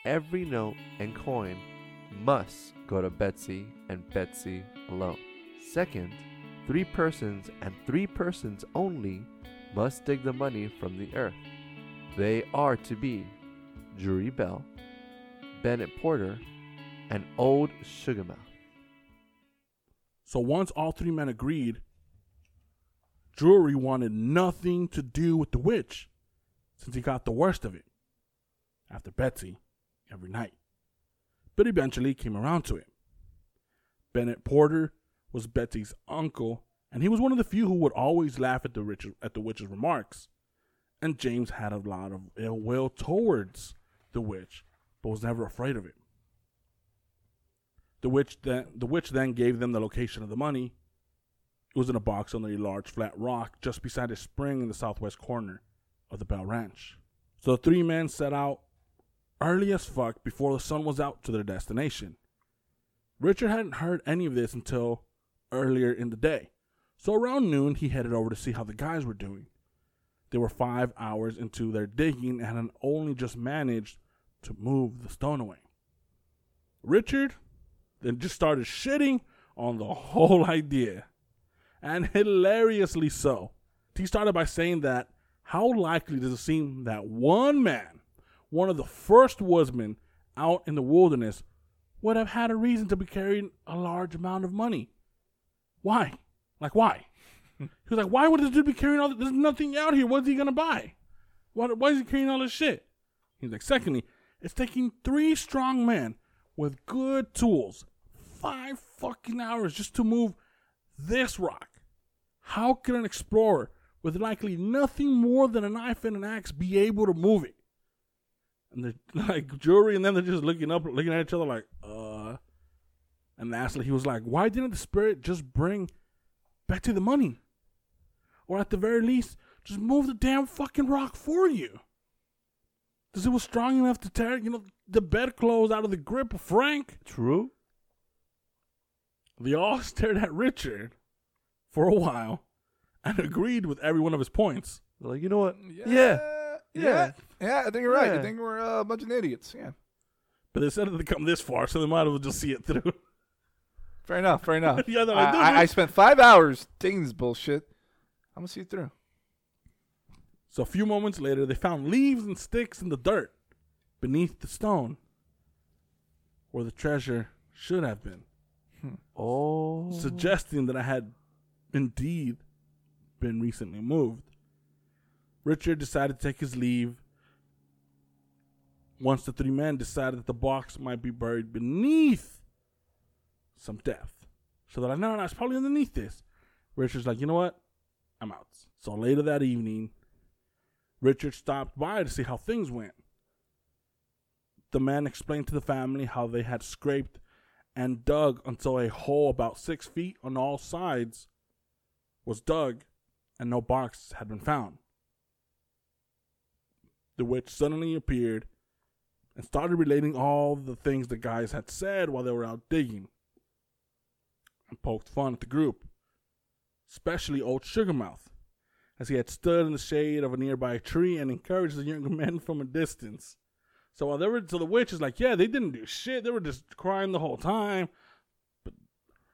every note and coin must go to Betsy and Betsy alone. Second, three persons and three persons only must dig the money from the earth. They are to be Drury Bell, Bennett Porter, and Old Sugarmouth. So once all three men agreed, Drury wanted nothing to do with the witch since he got the worst of it after Betsy every night. But eventually came around to it. Bennett Porter was Betsy's uncle, and he was one of the few who would always laugh at the, rich, at the witch's remarks. And James had a lot of ill will towards the witch, but was never afraid of it. The witch then the witch then gave them the location of the money. It was in a box under a large flat rock just beside a spring in the southwest corner of the Bell Ranch. So the three men set out early as fuck before the sun was out to their destination. Richard hadn't heard any of this until earlier in the day. So around noon he headed over to see how the guys were doing. They were five hours into their digging and had only just managed to move the stone away. Richard then just started shitting on the whole idea. And hilariously so. He started by saying that how likely does it seem that one man, one of the first woodsmen out in the wilderness, would have had a reason to be carrying a large amount of money? Why? Like, why? he was like, why would this dude be carrying all this? There's nothing out here. What's he going to buy? Why, why is he carrying all this shit? He's like, secondly, it's taking three strong men with good tools five fucking hours just to move this rock. How can an explorer with likely nothing more than a knife and an axe be able to move it? And they're like jury, and then they're just looking up, looking at each other like, uh. And lastly, he was like, why didn't the spirit just bring back to the money? Or at the very least, just move the damn fucking rock for you. Because it was strong enough to tear, you know, the bedclothes out of the grip of Frank. True? They all stared at Richard for a while and agreed with every one of his points. They're like, you know what? Yeah. Yeah. Yeah. Yeah, I think you're right. I Yeah. think we're uh, a bunch of idiots. Yeah. But they said that they come this far, so they might as well just see it through. Fair enough. Fair enough. Yeah, they're I, I, I spent five hours digging this bullshit. I'm going to see it through. So a few moments later, they found leaves and sticks in the dirt beneath the stone where the treasure should have been, Oh. suggesting that I had indeed been recently moved. Richard decided to take his leave once the three men decided that the box might be buried beneath some depth. So they're like, no, no, it's probably underneath this. Richard's like, you know what? I'm out. So later that evening, Richard stopped by to see how things went. The man explained to the family how they had scraped and dug until a hole about six feet on all sides was dug and no box had been found. The witch suddenly appeared and started relating all the things the guys had said while they were out digging and poked fun at the group, especially old Sugarmouth, as he had stood in the shade of a nearby tree and encouraged the younger men from a distance. So while they were, so the witch is like, yeah, they didn't do shit. They were just crying the whole time.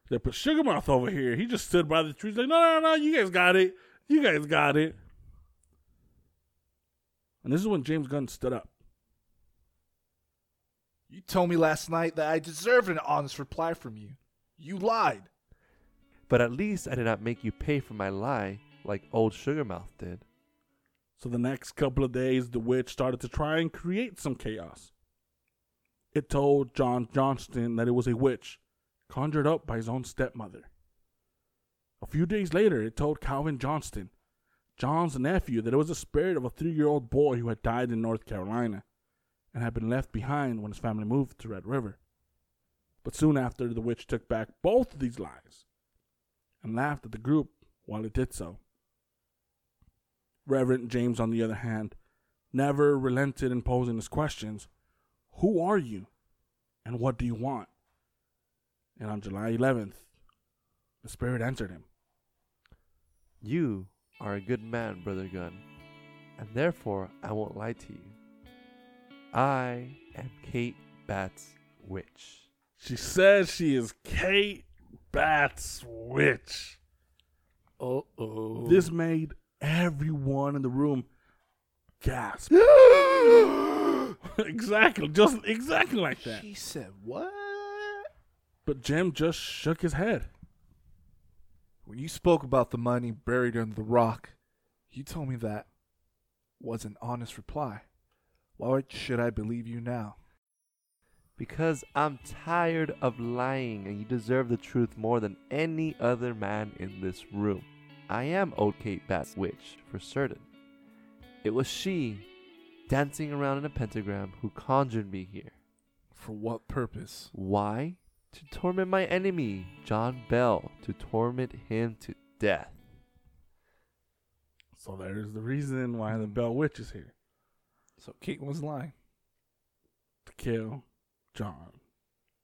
But they put Sugarmouth over here. He just stood by the tree. He's like, no, no, no, you guys got it. You guys got it. And this is when James Gunn stood up. You told me last night that I deserved an honest reply from you. You lied. But at least I did not make you pay for my lie like old Sugarmouth did. So the next couple of days, the witch started to try and create some chaos. It told John Johnston that it was a witch conjured up by his own stepmother. A few days later, it told Calvin Johnston, John's nephew, that it was the spirit of a three year old boy who had died in North Carolina and had been left behind when his family moved to Red River. But soon after, the witch took back both of these lies. and laughed at the group while it did so. Reverend James, on the other hand, never relented in posing his questions Who are you? And what do you want? And on July 11th, the Spirit answered him. You are a good man, Brother Gunn, and therefore I won't lie to you. I am Kate Batts witch. She says she is Kate Batts witch. Uh oh. This made everyone in the room gasp. exactly, just exactly like that. She said what? But Jim just shook his head. When you spoke about the money buried under the rock, you told me that was an honest reply. Why should I believe you now? Because I'm tired of lying and you deserve the truth more than any other man in this room. I am old Kate Batts witch, for certain. It was she, dancing around in a pentagram, who conjured me here. For what purpose? Why? To torment my enemy, John Bell, to torment him to death. So there's the reason why the Bell Witch is here So Kate was lying. to kill John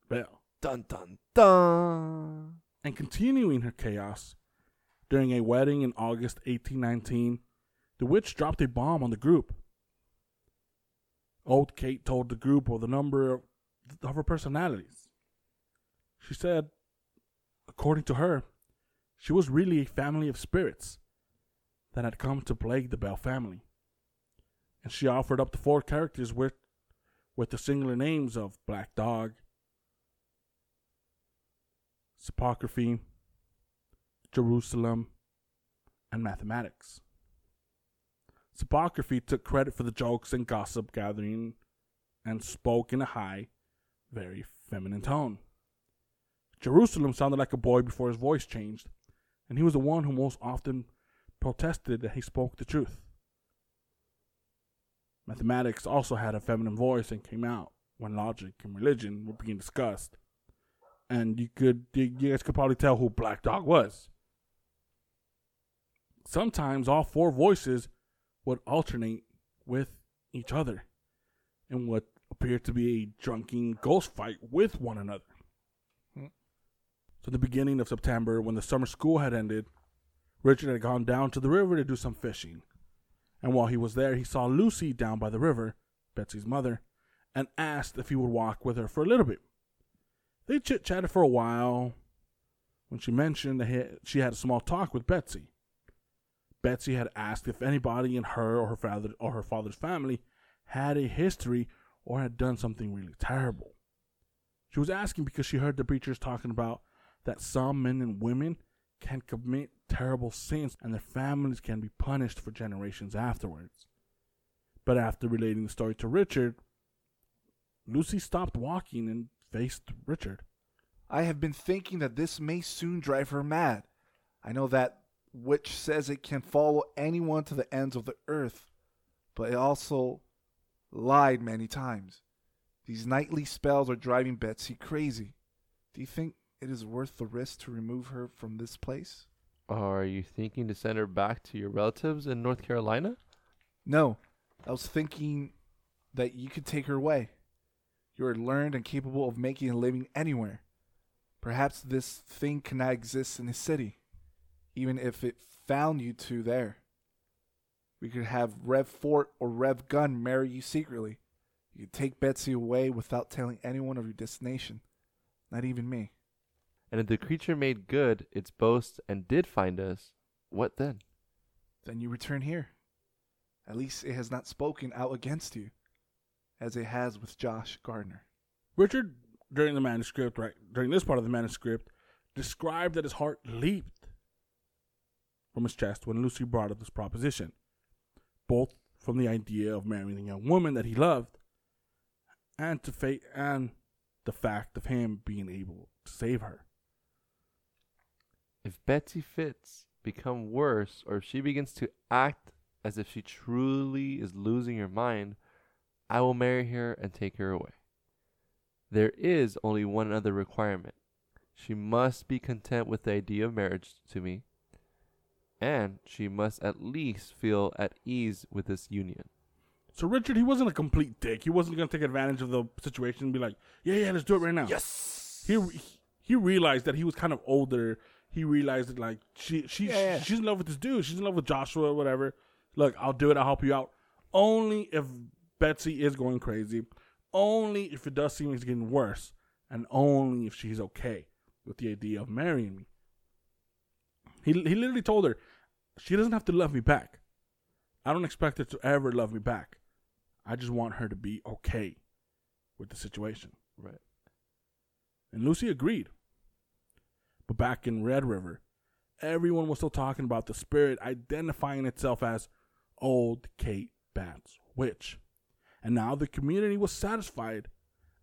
Bell. Dun dun dun. And continuing her chaos, during a wedding in August 1819, the witch dropped a bomb on the group. Old Kate told the group of the number of, of her personalities. She said, according to her, she was really a family of spirits that had come to plague the Bell family. And she offered up the four characters with, with the singular names of Black Dog, Cypocryphy, Jerusalem, and mathematics. Cypocryphy took credit for the jokes and gossip gathering and spoke in a high, very feminine tone. Jerusalem sounded like a boy before his voice changed, and he was the one who most often protested that he spoke the truth. Mathematics also had a feminine voice and came out when logic and religion were being discussed. And you could you guys could probably tell who Black Dog was. Sometimes all four voices would alternate with each other in what appeared to be a drunken ghost fight with one another. So, in the beginning of September, when the summer school had ended, Richard had gone down to the river to do some fishing. And while he was there, he saw Lucy down by the river, Betsy's mother, and asked if he would walk with her for a little bit. They chit chatted for a while when she mentioned that he- she had a small talk with Betsy. Betsy had asked if anybody in her or her father or her father's family had a history or had done something really terrible. She was asking because she heard the preachers talking about that some men and women can commit terrible sins and their families can be punished for generations afterwards. But after relating the story to Richard, Lucy stopped walking and faced Richard. I have been thinking that this may soon drive her mad. I know that which says it can follow anyone to the ends of the earth, but it also lied many times. These nightly spells are driving Betsy crazy. Do you think it is worth the risk to remove her from this place? Are you thinking to send her back to your relatives in North Carolina? No, I was thinking that you could take her away. You are learned and capable of making a living anywhere. Perhaps this thing cannot exist in the city, even if it found you two there. We could have Rev Fort or Rev Gunn marry you secretly. You could take Betsy away without telling anyone of your destination, not even me. And if the creature made good its boast and did find us, what then? Then you return here. At least it has not spoken out against you, as it has with Josh Gardner. Richard, during the manuscript, right during this part of the manuscript, described that his heart leaped from his chest when Lucy brought up this proposition, both from the idea of marrying a young woman that he loved, and to fate and the fact of him being able to save her. If Betsy fits become worse, or if she begins to act as if she truly is losing her mind, I will marry her and take her away. There is only one other requirement. She must be content with the idea of marriage to me, and she must at least feel at ease with this union. So Richard, he wasn't a complete dick. He wasn't gonna take advantage of the situation and be like, "Yeah, yeah, let's do it right now." Yes. He he realized that he was kind of older. He realized that like she she Yeah, yeah. she's in love with this dude. She's in love with Joshua or whatever. Look, I'll do it. I'll help you out. Only if Betsy is going crazy. Only if it does seem it's getting worse, and only if she's okay with the idea of marrying me. He he literally told her, she doesn't have to love me back. I don't expect her to ever love me back. I just want her to be okay with the situation. Right. And Lucy agreed. Back in Red River, everyone was still talking about the spirit identifying itself as Old Kate Batts witch. And now the community was satisfied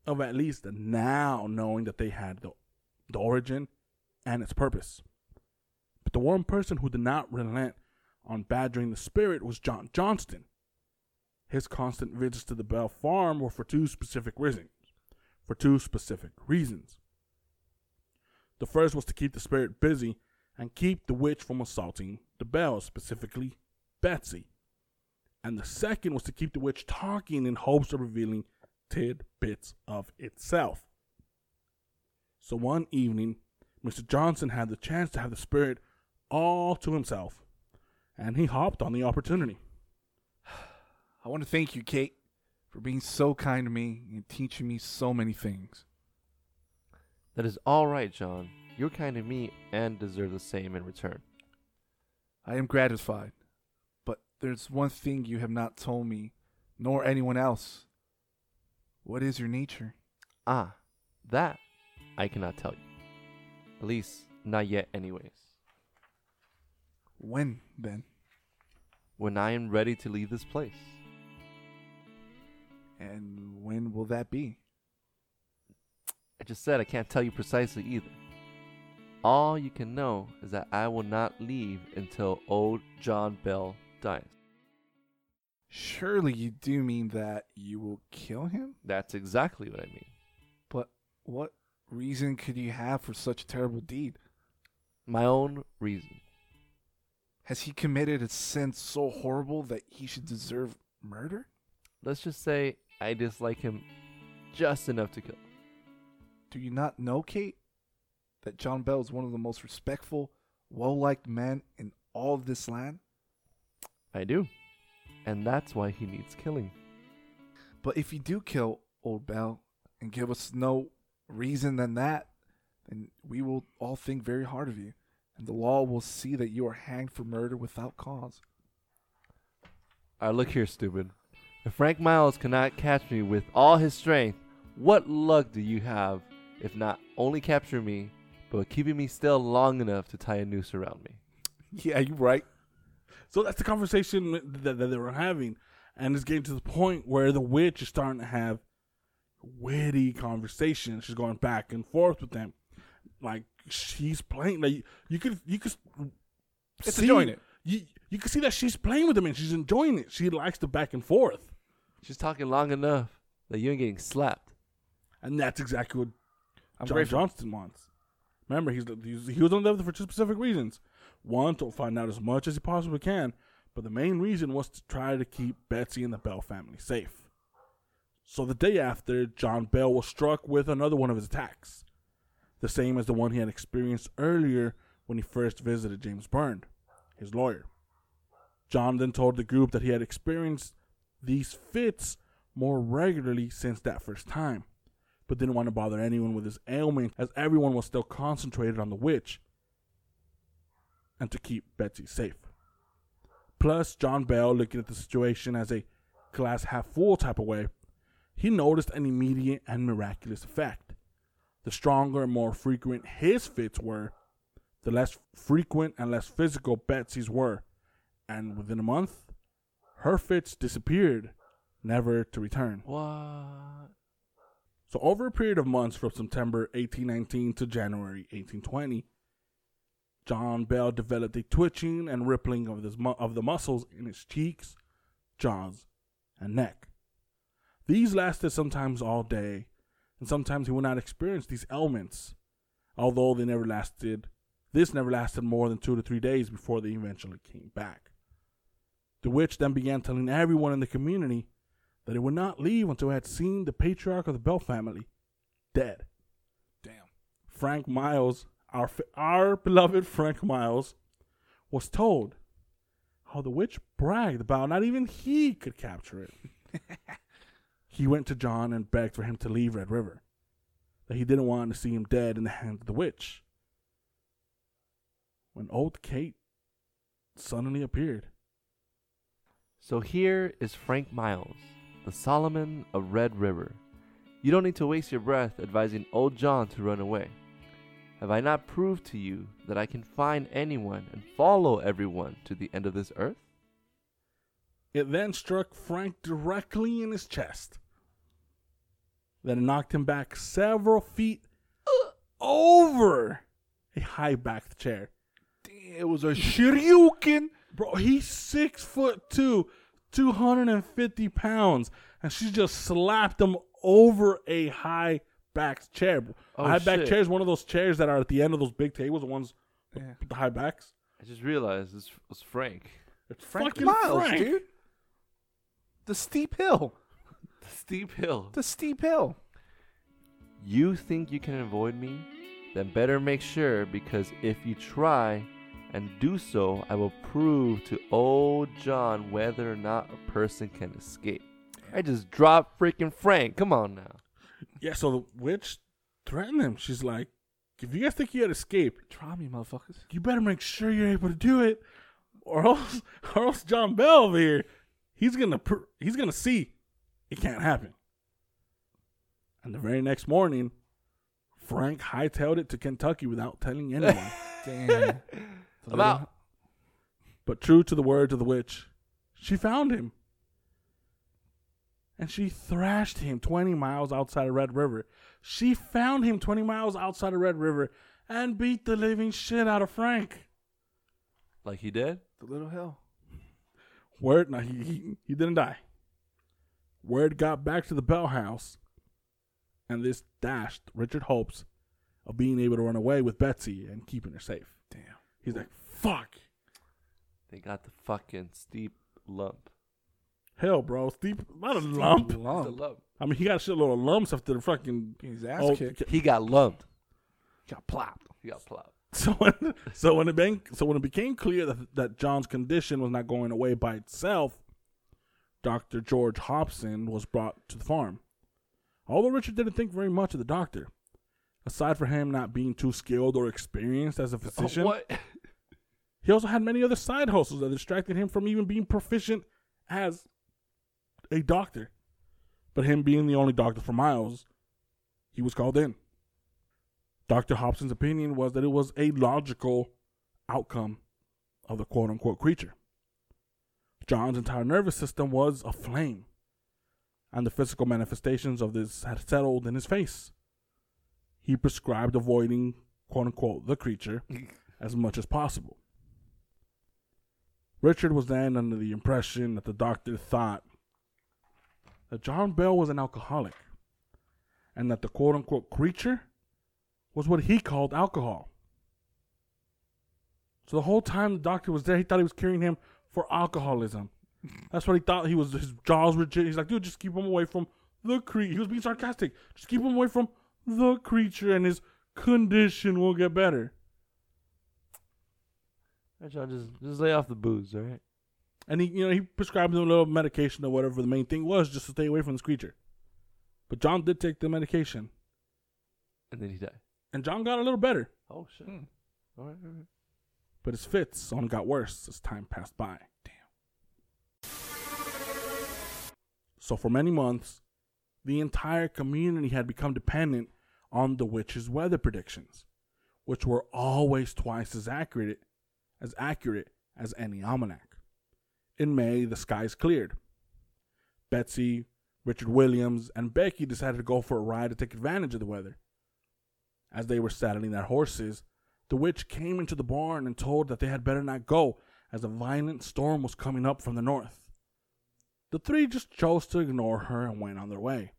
of at least now knowing that they had the, the origin and its purpose. But the one person who did not relent on badgering the spirit was John Johnston. His constant visits to the Bell Farm were for two specific reasons. For two specific reasons. The first was to keep the spirit busy and keep the witch from assaulting the Bell, specifically Betsy. And the second was to keep the witch talking in hopes of revealing tidbits of itself. So one evening, Mr. Johnson had the chance to have the spirit all to himself, and he hopped on the opportunity. I want to thank you, Kate, for being so kind to me and teaching me so many things. That is all right, John. You're kind to me and deserve the same in return. I am gratified, but there's one thing you have not told me, nor anyone else. What is your nature? Ah, that I cannot tell you. At least, not yet, anyways. When, then? When I am ready to leave this place. And when will that be? I just said I can't tell you precisely either. All you can know is that I will not leave until old John Bell dies. Surely you do mean that you will kill him? That's exactly what I mean. But what reason could you have for such a terrible deed? My own reason. Has he committed a sin so horrible that he should deserve murder? Let's just say I dislike him just enough to kill. Do you not know, Kate, that John Bell is one of the most respectful, well liked men in all of this land? I do. And that's why he needs killing. But if you do kill old Bell and give us no reason than that, then we will all think very hard of you, and the law will see that you are hanged for murder without cause. Alright, look here, stupid. If Frank Miles cannot catch me with all his strength, what luck do you have if not only capture me, but keeping me still long enough to tie a noose around me? Yeah, you're right. So that's the conversation that, that they were having, and it's getting to the point where the witch is starting to have witty conversations. She's going back and forth with them, like she's playing. Like you could, you could, It's see, enjoying it. You you can see that she's playing with them and she's enjoying it. She likes the back and forth, She's talking long enough that you ain't getting slapped. and that's exactly what I'm John grateful. Johnston wants. Remember, he's, he's he was on there for two specific reasons. One, to find out as much as he possibly can, but the main reason was to try to keep Betsy and the Bell family safe. So the day after, John Bell was struck with another one of his attacks, the same as the one he had experienced earlier when he first visited James Byrne, his lawyer. John then told the group that he had experienced these fits more regularly since that first time but didn't want to bother anyone with his ailment as everyone was still concentrated on the witch and to keep Betsy safe. Plus, John Bell, looking at the situation as a glass half full type of way, he noticed an immediate and miraculous effect. The stronger and more frequent his fits were, the less frequent and less physical Betsy's were, and within a month, her fits disappeared, never to return. What? So over a period of months from September 1819 to January 1820, John Bell developed a twitching and rippling of, his mu- of the muscles in his cheeks, jaws, and neck. These lasted sometimes all day, and sometimes he would not experience these ailments although they never lasted. This never lasted more than two to three days before they eventually came back. The witch then began telling everyone in the community that it would not leave until it had seen the patriarch of the Bell family dead. Damn. Frank Miles, our our beloved Frank Miles, was told how the witch bragged about not even he could capture it. he went to John and begged for him to leave Red River, that he didn't want to see him dead in the hands of the witch. When old Kate suddenly appeared, So here is Frank Miles, the Solomon of Red River. You don't need to waste your breath advising old John to run away. Have I not proved to you that I can find anyone and follow everyone to the end of this earth? it then struck Frank directly in his chest. Then it knocked him back several feet over a high backed chair. Damn, it was a Shoryuken. Bro, he's six foot two, 250 pounds, and she just slapped him over a high backed chair. Oh, a high backed shit. chair is one of those chairs that are at the end of those big tables, the ones Yeah. with the high backs. I just realized this was Frank. It's Frank fucking Miles, Frank. dude. The steep hill. The steep hill. The steep hill. You think you can avoid me? Then better make sure because if you try and do so, I will prove to old John whether or not a person can escape. I just dropped freaking Frank. Come on now. Yeah, so the witch threatened him. She's like, if you guys think you had escape, Try me, motherfuckers. you better make sure you're able to do it, or else, or else John Bell over here, he's gonna pr- he's gonna see it can't happen. And the very next morning, Frank hightailed it to Kentucky without telling anyone. Damn. I'm out. but true to the words of the witch, she found him. And she thrashed him 20 miles outside of Red River. She found him 20 miles outside of Red River and beat the living shit out of Frank. Like he did? The little hill. Word, no, he, he, he didn't die. Word got back to the Bell House, and this dashed Richard hopes of being able to run away with Betsy and keeping her safe. Damn. He's like, fuck. They got the fucking steep lump. Hell, bro. Steep, not a lump. The Lump. lump. I mean, he got a shitload of lumps after the fucking. His ass Oh, kicked. He got lumped. Got plopped. He got plopped. So when, so when it been, so when it became clear that that John's condition was not going away by itself, Doctor George Hobson was brought to the farm. Although Richard didn't think very much of the doctor, aside from him not being too skilled or experienced as a oh, physician, what? He also had many other side hustles that distracted him from even being proficient as a doctor. But him being the only doctor for Miles, he was called in. Dr. Hobson's opinion was that it was a logical outcome of the quote unquote creature. John's entire nervous system was aflame, and the physical manifestations of this had settled in his face. He prescribed avoiding quote unquote the creature as much as possible. Richard was then under the impression that the doctor thought that John Bell was an alcoholic and that the quote unquote creature was what he called alcohol. So the whole time the doctor was there, he thought he was curing him for alcoholism. That's what he thought. He was his jaws were. He's like, dude, just keep him away from the creature. He was being sarcastic. Just keep him away from the creature, and his condition will get better. Alright, John, just just lay off the booze, all right? And he, you know, he prescribed him a little medication or whatever the main thing was, just to stay away from this creature. But John did take the medication, And then he died. and John got a little better. Oh shit. Hmm. All right, all right. But his fits only got worse as time passed by. Damn. So for many months, the entire community had become dependent on the witch's weather predictions, which were always twice as accurate as accurate as any almanac. In May, the skies cleared. Betsy, Richard Williams, and Becky decided to go for a ride to take advantage of the weather. As they were saddling their horses, the witch came into the barn and told that they had better not go, as a violent storm was coming up from the north. The three just chose to ignore her and went on their way.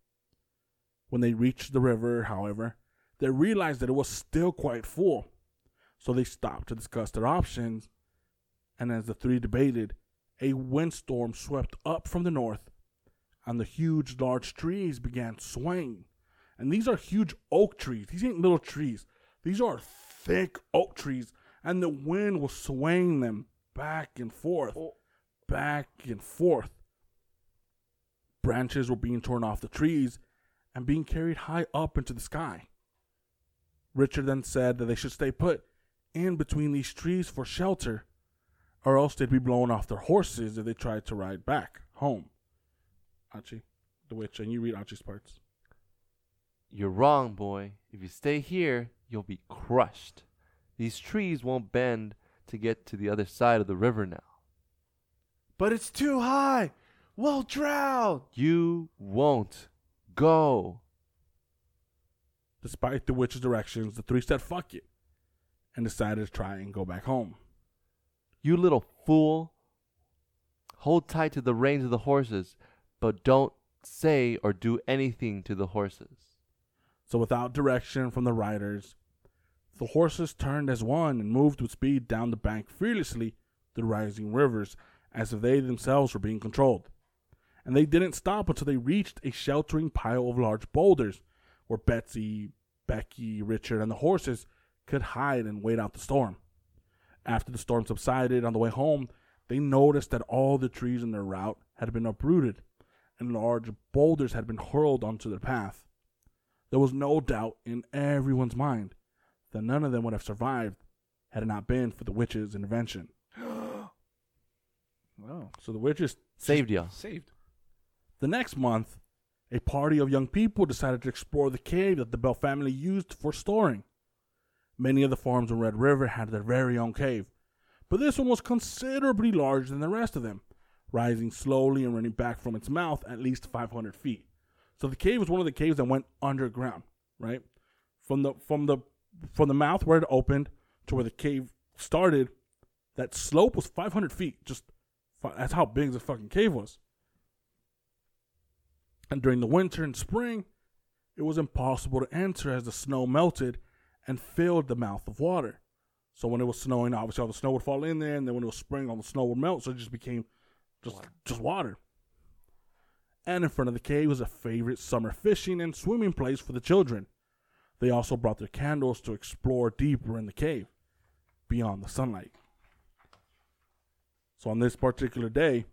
When they reached the river, however, they realized that it was still quite full. So they stopped to discuss their options. And as the three debated, a windstorm swept up from the north, and the huge, large trees began swaying. And these are huge oak trees. These ain't little trees. These are thick oak trees, and the wind was swaying them back and forth, oh. back and forth. Branches were being torn off the trees and being carried high up into the sky. Richard then said that they should stay put in between these trees for shelter, or else they'd be blown off their horses if they tried to ride back home. Archie, the witch, and you read Archie's parts. You're wrong, boy. If you stay here, you'll be crushed. These trees won't bend to get to the other side of the river now. But it's too high. We'll drown. You won't go. Despite the witch's directions, the three said fuck it and decided to try and go back home. You little fool. Hold tight to the reins of the horses, but don't say or do anything to the horses. So, without direction from the riders, the horses turned as one and moved with speed down the bank fearlessly through rising rivers as if they themselves were being controlled. And they didn't stop until they reached a sheltering pile of large boulders where Betsy, Becky, Richard, and the horses could hide and wait out the storm. After the storm subsided on the way home, they noticed that all the trees in their route had been uprooted and large boulders had been hurled onto their path. There was no doubt in everyone's mind that none of them would have survived had it not been for the witch's intervention. Wow. So the witches Saved ya. Saved. The next month, a party of young people decided to explore the cave that the Bell family used for storing. Many of the farms in Red River had their very own cave, but this one was considerably larger than the rest of them, rising slowly and running back from its mouth at least 500 feet. So the cave was one of the caves that went underground, right? From the from the from the mouth where it opened to where the cave started, that slope was 500 feet. Just that's how big the fucking cave was. And during the winter and spring, it was impossible to enter as the snow melted and filled the mouth of water. So when it was snowing, obviously all the snow would fall in there, and then when it was spring, all the snow would melt, so it just became just just water. And in front of the cave was a favorite summer fishing and swimming place for the children. They also brought their candles to explore deeper in the cave, beyond the sunlight. So on this particular day,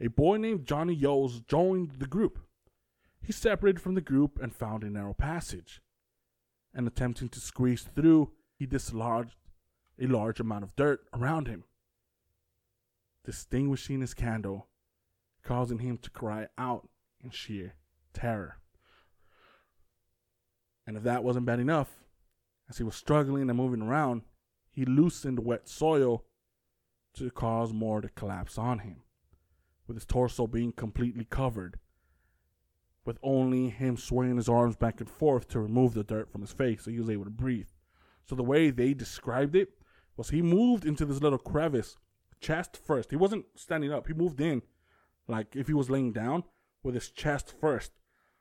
a boy named Johnny Yos joined the group. He separated from the group and found a narrow passage. And attempting to squeeze through, he dislodged a large amount of dirt around him, distinguishing his candle, causing him to cry out in sheer terror. And if that wasn't bad enough, as he was struggling and moving around, he loosened wet soil to cause more to collapse on him, with his torso being completely covered, with only him swinging his arms back and forth to remove the dirt from his face so he was able to breathe. So the way they described it was he moved into this little crevice, chest first. He wasn't standing up, he moved in like if he was laying down with his chest first.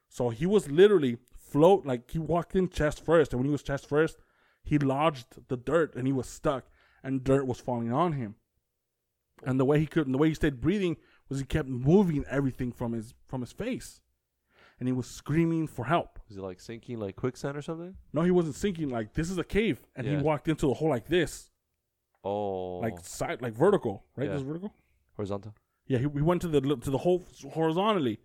So he was literally float like he walked in chest first, and when he was chest first, he lodged the dirt and he was stuck, and dirt was falling on him. And the way he could, and the way he stayed breathing was he kept moving everything from his from his face, and he was screaming for help. Is he like sinking like quicksand or something? No, he wasn't sinking like this is a cave, and he Yeah. walked into a hole like this, Oh. like side, like vertical, right? Yeah. This is vertical. horizontal? Yeah, he, he went to the to the hole horizontally,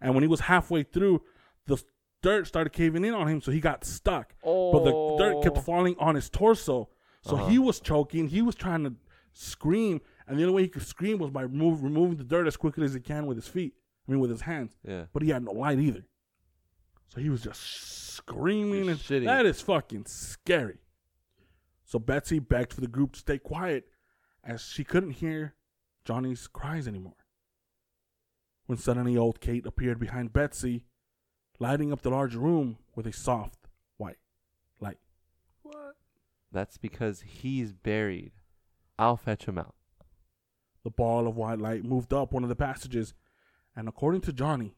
and when he was halfway through, the dirt started caving in on him, so he got stuck. But the dirt kept Oh. falling on his torso, so Uh-huh. he was choking. He was trying to scream, and the only way he could scream was by remove, removing the dirt as quickly as he can with his feet. I mean, with his hands. Yeah. But he had no light either, so he was just screaming and Just shitting. that is fucking scary. So Betsy begged for the group to stay quiet, as she couldn't hear Johnny's cries anymore. When suddenly old Kate appeared behind Betsy, lighting up the large room with a soft white light. What? That's because he's buried. I'll fetch him out. The ball of white light moved up one of the passages, and according to Johnny,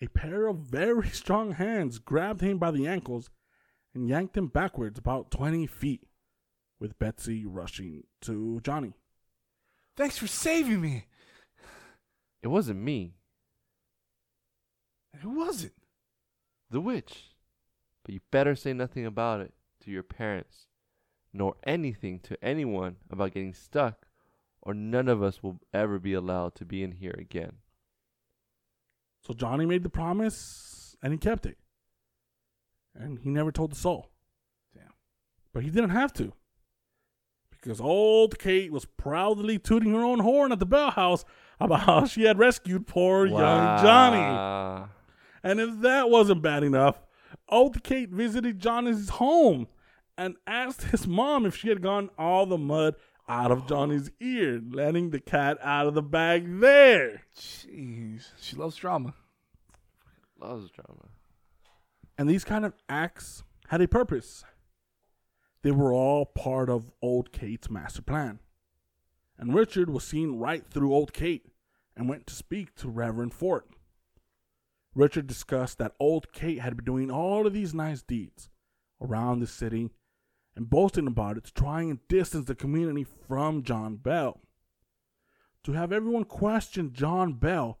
a pair of very strong hands grabbed him by the ankles and yanked him backwards about 20 feet, with Betsy rushing to Johnny. Thanks for saving me. It wasn't me, Who was it? the witch. But you better say nothing about it to your parents, nor anything to anyone about getting stuck, or none of us will ever be allowed to be in here again. So Johnny made the promise and he kept it. And he never told the soul. Damn. But he didn't have to. Because old Kate was proudly tooting her own horn at the Bell House about how she had rescued poor young Johnny. And if that wasn't bad enough, old Kate visited Johnny's home and asked his mom if she had gotten all the mud out of Johnny's ear, letting the cat out of the bag there. Jeez, she loves drama. Loves drama. And these kind of acts had a purpose. They were all part of old Kate's master plan. And Richard was seen right through old Kate and went to speak to Reverend Fort. Richard discussed that old Kate had been doing all of these nice deeds around the city and boasting about it to try and distance the community from John Bell. To have everyone question John Bell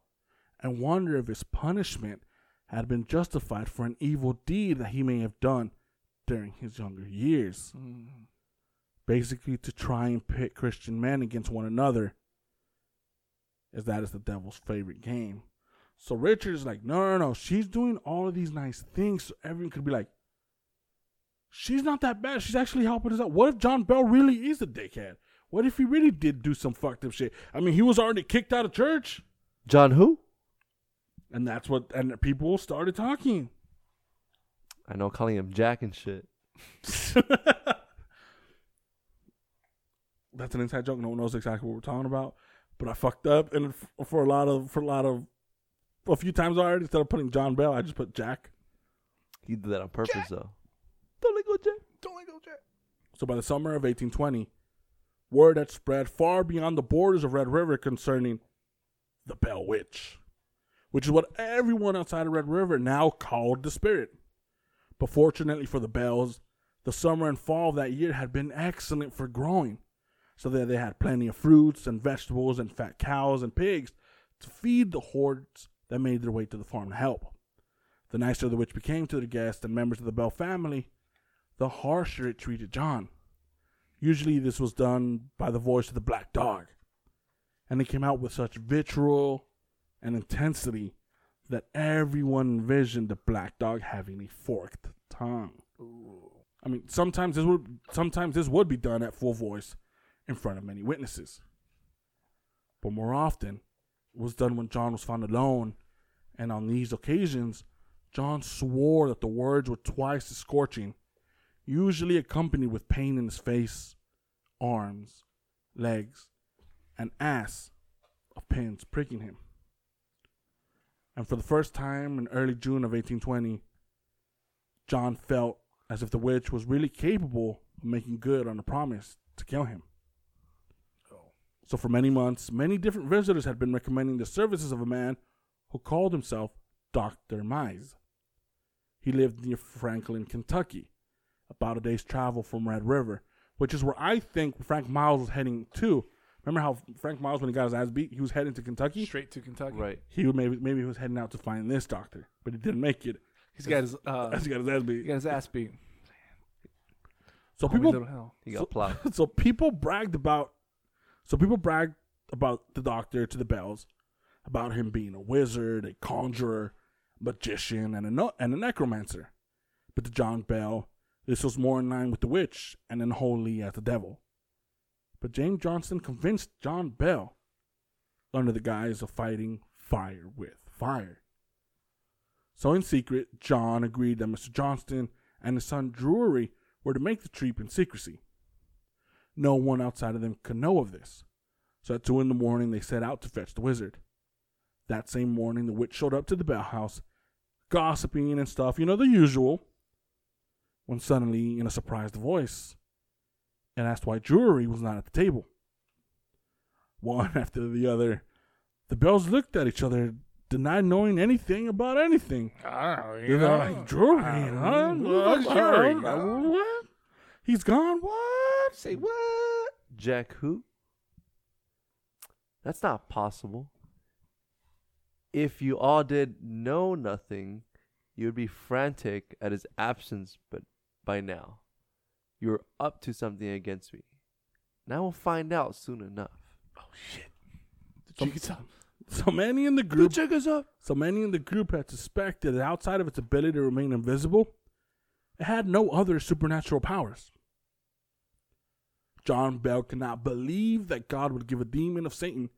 and wonder if his punishment had been justified for an evil deed that he may have done during his younger years. Mm-hmm. Basically, to try and pit Christian men against one another, as that is the devil's favorite game. So Richard is like, no, no, no, she's doing all of these nice things, so everyone could be like, she's not that bad. She's actually helping us out. What if John Bell really is a dickhead? What if he really did do some fucked up shit? I mean, he was already kicked out of church. John who? And that's what, and people started talking. I know calling him Jack and shit. That's an inside joke. No one knows exactly what we're talking about. But I fucked up, and for a lot of, for a lot of, a few times already, instead of putting John Bell, I just put Jack. He did that on purpose though. Don't let go, Jack. Don't let go, Jack. So by the summer of 1820, word had spread far beyond the borders of Red River concerning the Bell Witch, which is what everyone outside of Red River now called the spirit. But fortunately for the Bells, the summer and fall of that year had been excellent for growing, so that they had plenty of fruits and vegetables and fat cows and pigs to feed the hordes that made their way to the farm to help. The nicer the witch became to the guests and members of the Bell family, the harsher it treated John. Usually, this was done by the voice of the black dog, and it came out with such vitriol and intensity that everyone envisioned the black dog having a forked tongue. I mean, sometimes this would sometimes this would be done at full voice in front of many witnesses, but more often it was done when John was found alone, and on these occasions, John swore that the words were twice as scorching usually accompanied with pain in his face, arms, legs, and ass of pins pricking him. And for the first time in early June of 1820, John felt as if the witch was really capable of making good on the promise to kill him. Oh. So for many months, many different visitors had been recommending the services of a man who called himself Dr. Mize. He lived near Franklin, Kentucky, about a day's travel from Red River, which is where I think Frank Miles was heading to. Remember how Frank Miles, when he got his ass beat, he was heading to Kentucky? Straight to Kentucky. Right. He would maybe maybe he was heading out to find this doctor, but he didn't make it. He's got his uh, he got his ass beat. he beat. got his ass beat. So Call me people little hell. He got plowed. so people bragged about so people bragged about the doctor to the bells about him being a wizard, a conjurer, magician, and a no- and a necromancer. But to John Bell, this was more in line with the witch and unholy as the devil. But James Johnston convinced John Bell under the guise of fighting fire with fire. So in secret, John agreed that Mr. Johnston and his son Drury were to make the trip in secrecy. No one outside of them could know of this. So at two in the morning, they set out to fetch the wizard. That same morning, the witch showed up to the Bell House, gossiping and stuff, you know, the usual. When suddenly, in a surprised voice, it asked why Drury was not at the table. One after the other, the Bells looked at each other denied knowing anything about anything. Oh, I don't know. They're like, Drury, uh, huh? Who the fuck's Drury? What? He's gone? What? Say what? Jack who? That's not possible. If you all did know nothing, you would be frantic at his absence, but by now, you're up to something against me. And I will find out soon enough. Oh shit! So, so many in the group check us up. So many in the group had suspected that outside of its ability to remain invisible, it had no other supernatural powers. John Bell could not believe that God would give a demon of Satan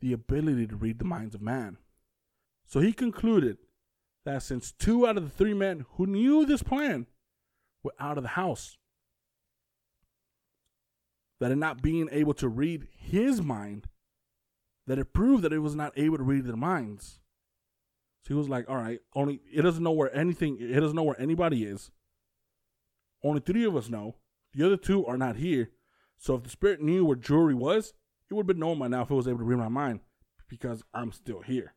the ability to read the minds of man. So he concluded that since two out of the three men who knew this plan were out of the house, that in not being able to read his mind, that it proved that it was not able to read their minds. So he was like, all right, only it doesn't know where anything it doesn't know where anybody is. Only three of us know. The other two are not here. So if the spirit knew where Drury was, it would have been known by now if it was able to read my mind because I'm still here.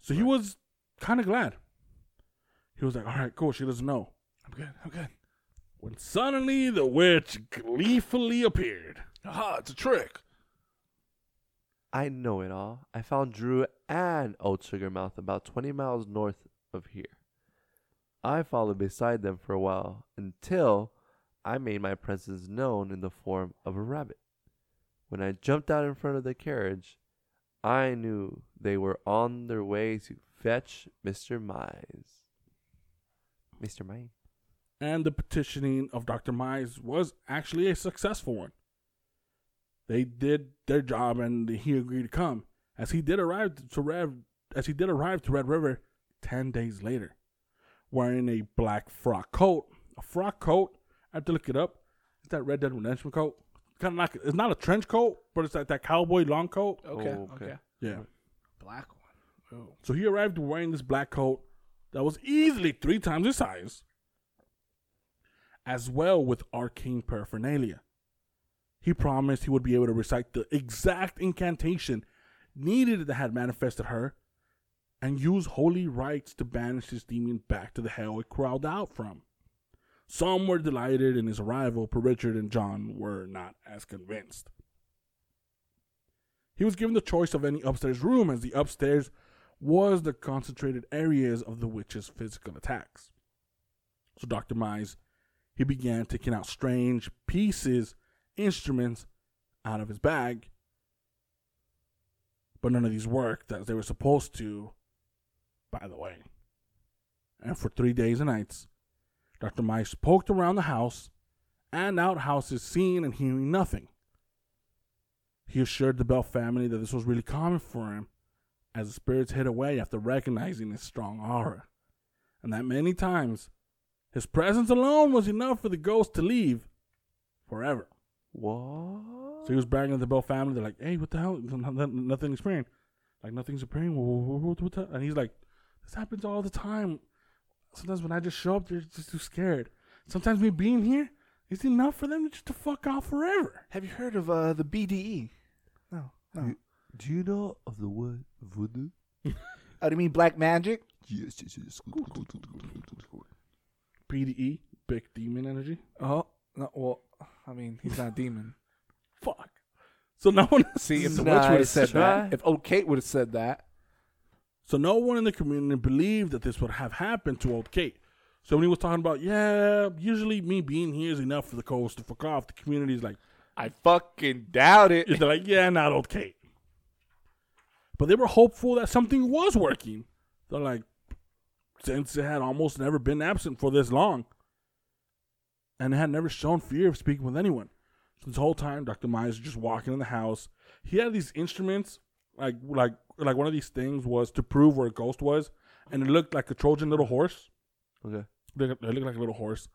So he was kind of glad. He was like, all right, cool. She doesn't know. I'm good. I'm good. When suddenly the witch gleefully appeared. Aha, it's a trick. I know it all. I found Drew and Old Sugarmouth about 20 miles north of here. I followed beside them for a while until I made my presence known in the form of a rabbit. When I jumped out in front of the carriage, I knew they were on their way to fetch Mr. Mize. Mr. Mize. And the petitioning of Dr. Mize was actually a successful one. They did their job and he agreed to come. As he did arrive to Red as he did arrive to Red River ten days later, wearing a black frock coat. A frock coat, I have to look it up. It's that Red Dead Redemption coat. Kind of like it's not a trench coat, but it's like that cowboy long coat. Okay. Oh, okay. okay. Yeah. Black one. Oh. So he arrived wearing this black coat that was easily three times his size, as well with arcane paraphernalia. He promised he would be able to recite the exact incantation needed that had manifested her and use holy rites to banish this demon back to the hell it crawled out from. Some were delighted in his arrival, but Richard and John were not as convinced. He was given the choice of any upstairs room, as the upstairs was the concentrated areas of the witch's physical attacks. So Dr. Mize, he began taking out strange pieces, instruments out of his bag. But none of these worked as they were supposed to, by the way. And for three days and nights, Dr. Mize poked around the house and outhouses, seeing and hearing nothing. He assured the Bell family that this was really common for him as the spirits hid away after recognizing his strong aura, and that many times his presence alone was enough for the ghost to leave forever. What? So he was bragging to the Bell family. They're like, "Hey, what the hell? Nothing's appearing. Like nothing's appearing. What, what, what the-" And he's like, "This happens all the time. Sometimes when I just show up, they're just too scared. Sometimes me being here is enough for them to just to fuck off forever." Have you heard of uh, the BDE? No. No. Do you know of the word voodoo? Oh, do you mean black magic? Yes, yes, yes. BDE, big demon energy. Oh, no. Well, I mean, he's not a demon. Fuck. So no one. See, if the witch would have Nice said try. that, if Old Kate would have said that, So no one in the community believed that this would have happened to old Kate. So when he was talking about, yeah, usually me being here is enough for the coast to fuck off, the community's like, I fucking doubt it. they're like, yeah, not old Kate. But they were hopeful that something was working. They're like, since it had almost never been absent for this long, and it had never shown fear of speaking with anyone. So this whole time, Dr. Mize was just walking in the house. He had these instruments, like like like one of these things was to prove where a ghost was, and it looked like a Trojan little horse. Okay. It looked it looked like a little horse,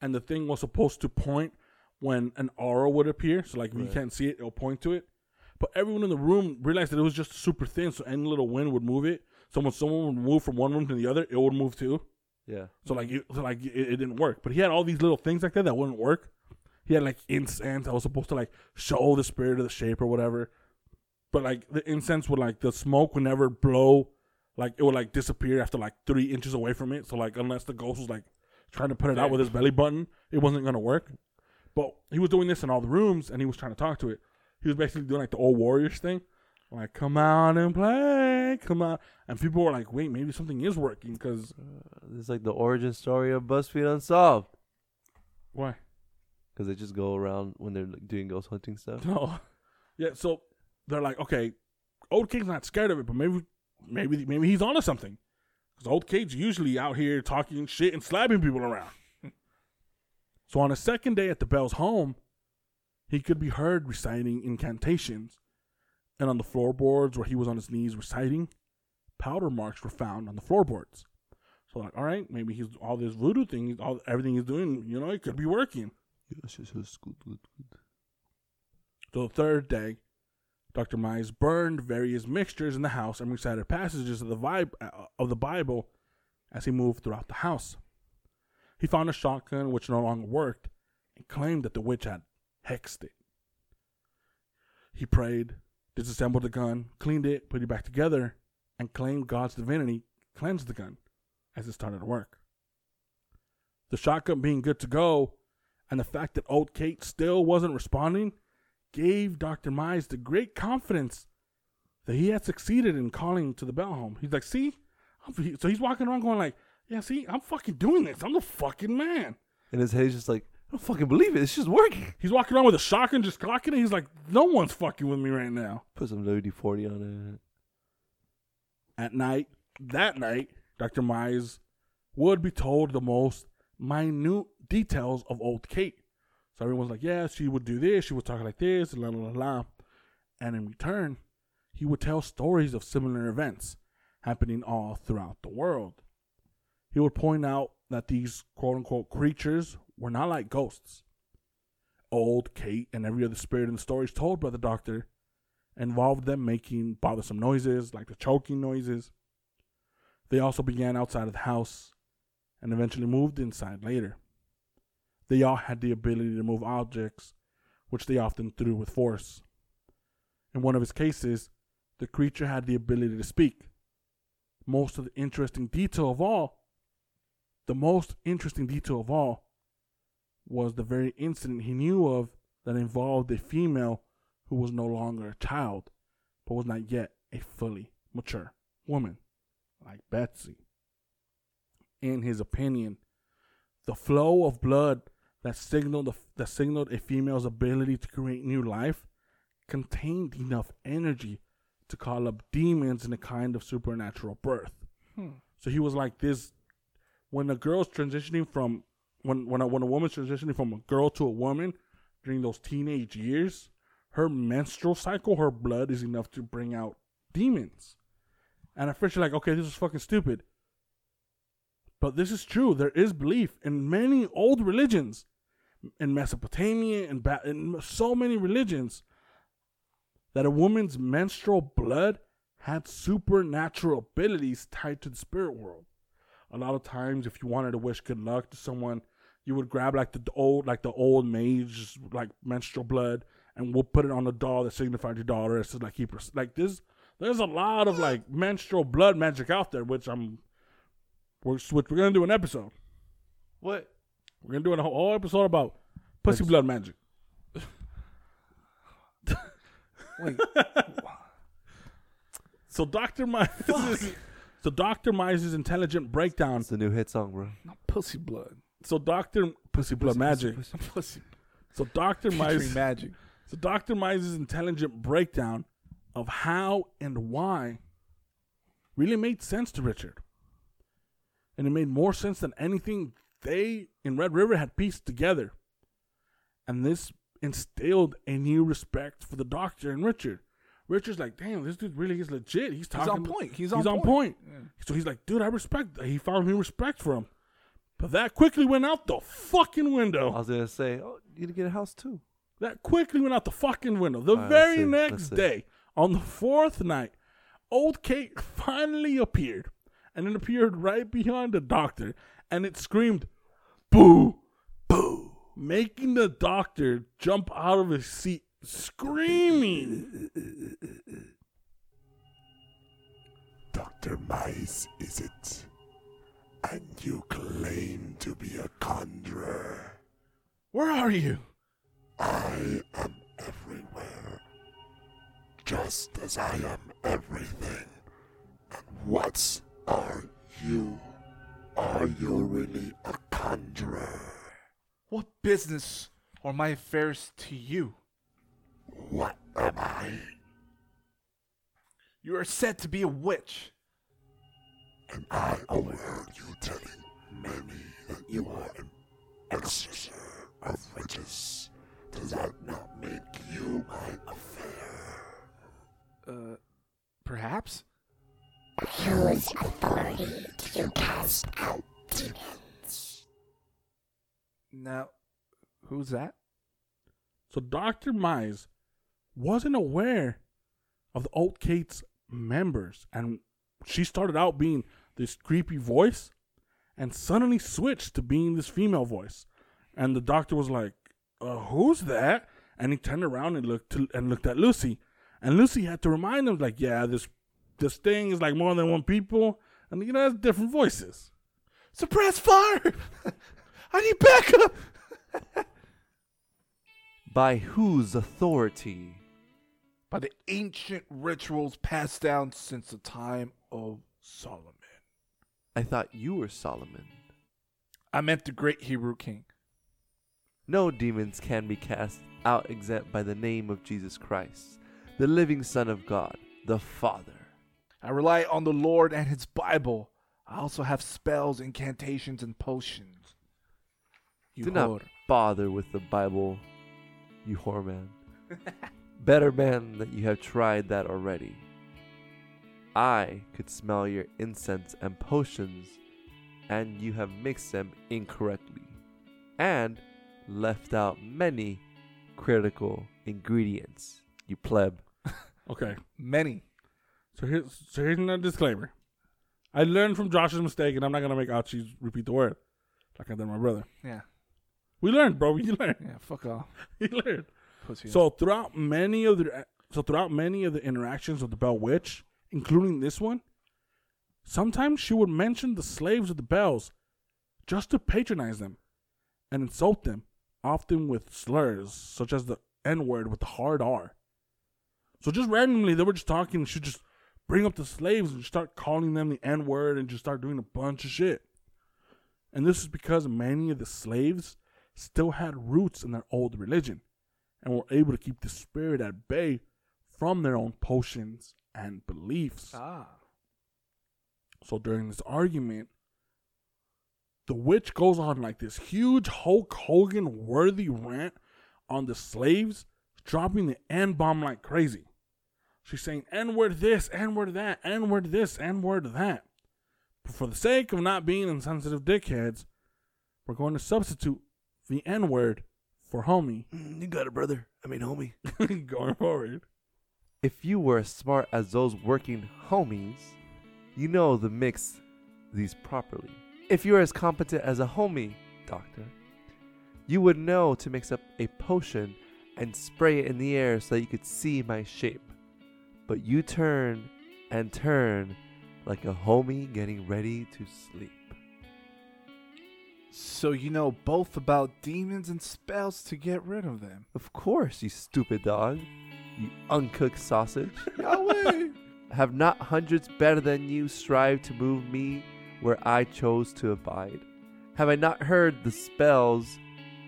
and the thing was supposed to point when an aura would appear. So like if you can't see it, it'll point to it. But everyone in the room realized that it was just super thin, so any little wind would move it. So when someone would move from one room to the other, it would move too. Yeah. So like, it, so like it, it didn't work. But he had all these little things like that that wouldn't work. He had like incense I was supposed to like show the spirit of the shape or whatever. But like the incense would like the smoke would never blow like it would like disappear after like three inches away from it. So like unless the ghost was like trying to put it out with his belly button, it wasn't gonna work. But he was doing this in all the rooms, and he was trying to talk to it. He was basically doing like the old Warriors thing, like "Come out and play, come out," and people were like, "Wait, maybe something is working." Because uh, This is like the origin story of BuzzFeed Unsolved. why? Because they just go around when they're like, doing ghost hunting stuff. No, yeah. So they're like, okay, Old King's not scared of it, but maybe, maybe, maybe he's onto something. Because Old Kate's usually out here talking shit and slapping people around. so on the second day at the Bell's home, he could be heard reciting incantations, and on the floorboards where he was on his knees reciting, powder marks were found on the floorboards. So like, all right, maybe he's all this voodoo thing, all everything he's doing, you know, it could be working. Yes, yes, yes, good, good, good. So the third day, Dr. Mize burned various mixtures in the house and recited passages of the, Vib- uh, of the Bible as he moved throughout the house. He found a shotgun which no longer worked and claimed that the witch had hexed it. He prayed, disassembled the gun, cleaned it, put it back together, and claimed God's divinity cleansed the gun as it started to work. The shotgun being good to go, and the fact that old Kate still wasn't responding gave Dr. Mize the great confidence that he had succeeded in calling to the Bell home. He's like, see? So he's walking around going like, yeah, see, I'm fucking doing this. I'm the fucking man. And his head's just like, I don't fucking believe it. It's just working. He's walking around with a shotgun just cocking it. He's like, no one's fucking with me right now. Put some WD 40 on it. At night, that night, Dr. Mize would be told the most minute details of old Kate. So everyone's like, yeah, she would do this, she would talk like this, la la la la. And in return, he would tell stories of similar events happening all throughout the world. He would point out that these quote unquote creatures were not like ghosts. Old Kate and every other spirit in the stories told by the doctor involved them making bothersome noises, like the choking noises. They also began outside of the house and eventually moved inside later. They all had the ability to move objects, which they often threw with force. In one of his cases, the creature had the ability to speak. Most of the interesting detail of all, the most interesting detail of all, was the very incident he knew of that involved a female who was no longer a child, but was not yet a fully mature woman, like Betsy. In his opinion, the flow of blood that signaled that signaled a female's ability to create new life contained enough energy to call up demons in a kind of supernatural birth. Hmm. So he was like this when a girl's transitioning from when when a, when a woman's transitioning from a girl to a woman during those teenage years, her menstrual cycle, her blood is enough to bring out demons. And at first you're like, okay, this is fucking stupid. But this is true. There is belief in many old religions, in Mesopotamia and ba- in so many religions, that a woman's menstrual blood had supernatural abilities tied to the spirit world. A lot of times, if you wanted to wish good luck to someone, you would grab like the old, like the old mage, like menstrual blood, and we'll put it on the doll that signified your daughter. It's like keep her, like this. There's a lot of like menstrual blood magic out there, which I'm, we're, which we're gonna do an episode. What? We're gonna do a whole, whole episode about pussy blood magic. Wait, So Doctor Mize, so Doctor Mize's intelligent breakdown. It's the new hit song, bro. not pussy blood. So Doctor Pussy Blood Magic. Pussy. So Doctor Mize. magic. So Dr. Mize's intelligent breakdown of how and why really made sense to Richard. And it made more sense than anything they in Red River had pieced together. And this instilled a new respect for the doctor and Richard. Richard's like, damn, this dude really is legit. He's talking. He's on point. He's he's on on point. point. So he's like, dude, I respect. He found new respect for him. But that quickly went out the fucking window. I was gonna say, oh, you need to get a house too. That quickly went out the fucking window. The All right, let's very next day, on the fourth night, old Kate finally appeared. And it appeared right behind the doctor. And it screamed, boo, boo, making the doctor jump out of his seat, screaming. Dr. Dr. Mize, is it? And you claim to be a conjurer. Where are you? I am everywhere. Just as I am everything. And what are you? Are you really a conjurer? What business are my affairs to you? What am I? You are said to be a witch. Am I overheard you telling many that you are an exorciser of witches? Does that not make you my affair? Uh, perhaps? Use authority to cast out demons. Now, who's that? So Dr. Mize wasn't aware of the Old Kate's members, and she started out being this creepy voice, and suddenly switched to being this female voice. And the doctor was like, uh, "Who's that?" And he turned around and looked to, and looked at Lucy, and Lucy had to remind him, like, "Yeah, this this thing is like more than one people, and you know, it's different voices." Suppress fire! I need backup! By whose authority? By the ancient rituals passed down since the time of Solomon. I thought you were Solomon. I meant the great Hebrew king. No demons can be cast out except by the name of Jesus Christ, the living Son of God, the Father. I rely on the Lord and his Bible. I also have spells, incantations, and potions. You Do not bother with the Bible, you whore man. Better man that you have tried that already. I could smell your incense and potions, and you have mixed them incorrectly, and left out many critical ingredients, you pleb. Okay, Many. So here's so here's a disclaimer. I learned from Josh's mistake, and I'm not gonna make Archie repeat the word like I did my brother. Yeah. We learned, bro. We learned. Yeah, fuck off. We learned. Pussy. So throughout many of the so throughout many of the interactions with the Bell Witch, including this one, sometimes she would mention the slaves of the Bells just to patronize them and insult them, often with slurs such as the N word with the hard R. So just randomly, they were just talking. and She'd just bring up the slaves and start calling them the N word and just start doing a bunch of shit. And this is because many of the slaves still had roots in their old religion and were able to keep the spirit at bay from their own potions and beliefs. ah. So during this argument, the witch goes on like this huge Hulk Hogan worthy rant on the slaves, dropping the N bomb like crazy. She's saying N word this, N word that, N word this, N word that. But for the sake of not being insensitive dickheads, we're going to substitute the N word for homie you got it, brother. I mean, homie. going forward. If you were as smart as those working homies, you know to mix these properly. If you're as competent as a homie, doctor, you would know to mix up a potion and spray it in the air so that you could see my shape. But you turn and turn like a homie getting ready to sleep. So you know both about demons and spells to get rid of them. Of course, you stupid dog. You uncooked sausage. Yahweh! Have not hundreds better than you strive to move me where I chose to abide? Have I not heard the spells,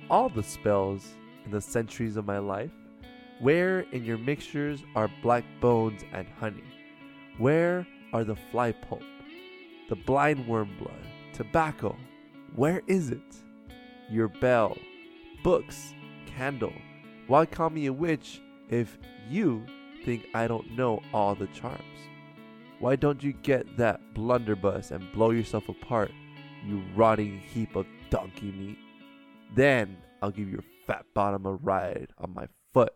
all the spells, in the centuries of my life? Where in your mixtures are black bones and honey? Where are the fly pulp, the blind worm blood, tobacco? Where is it? Your bell, books, candle. Why call me a witch if you think I don't know all the charms? Why don't you get that blunderbuss and blow yourself apart, you rotting heap of donkey meat? Then I'll give your fat bottom a ride on my foot,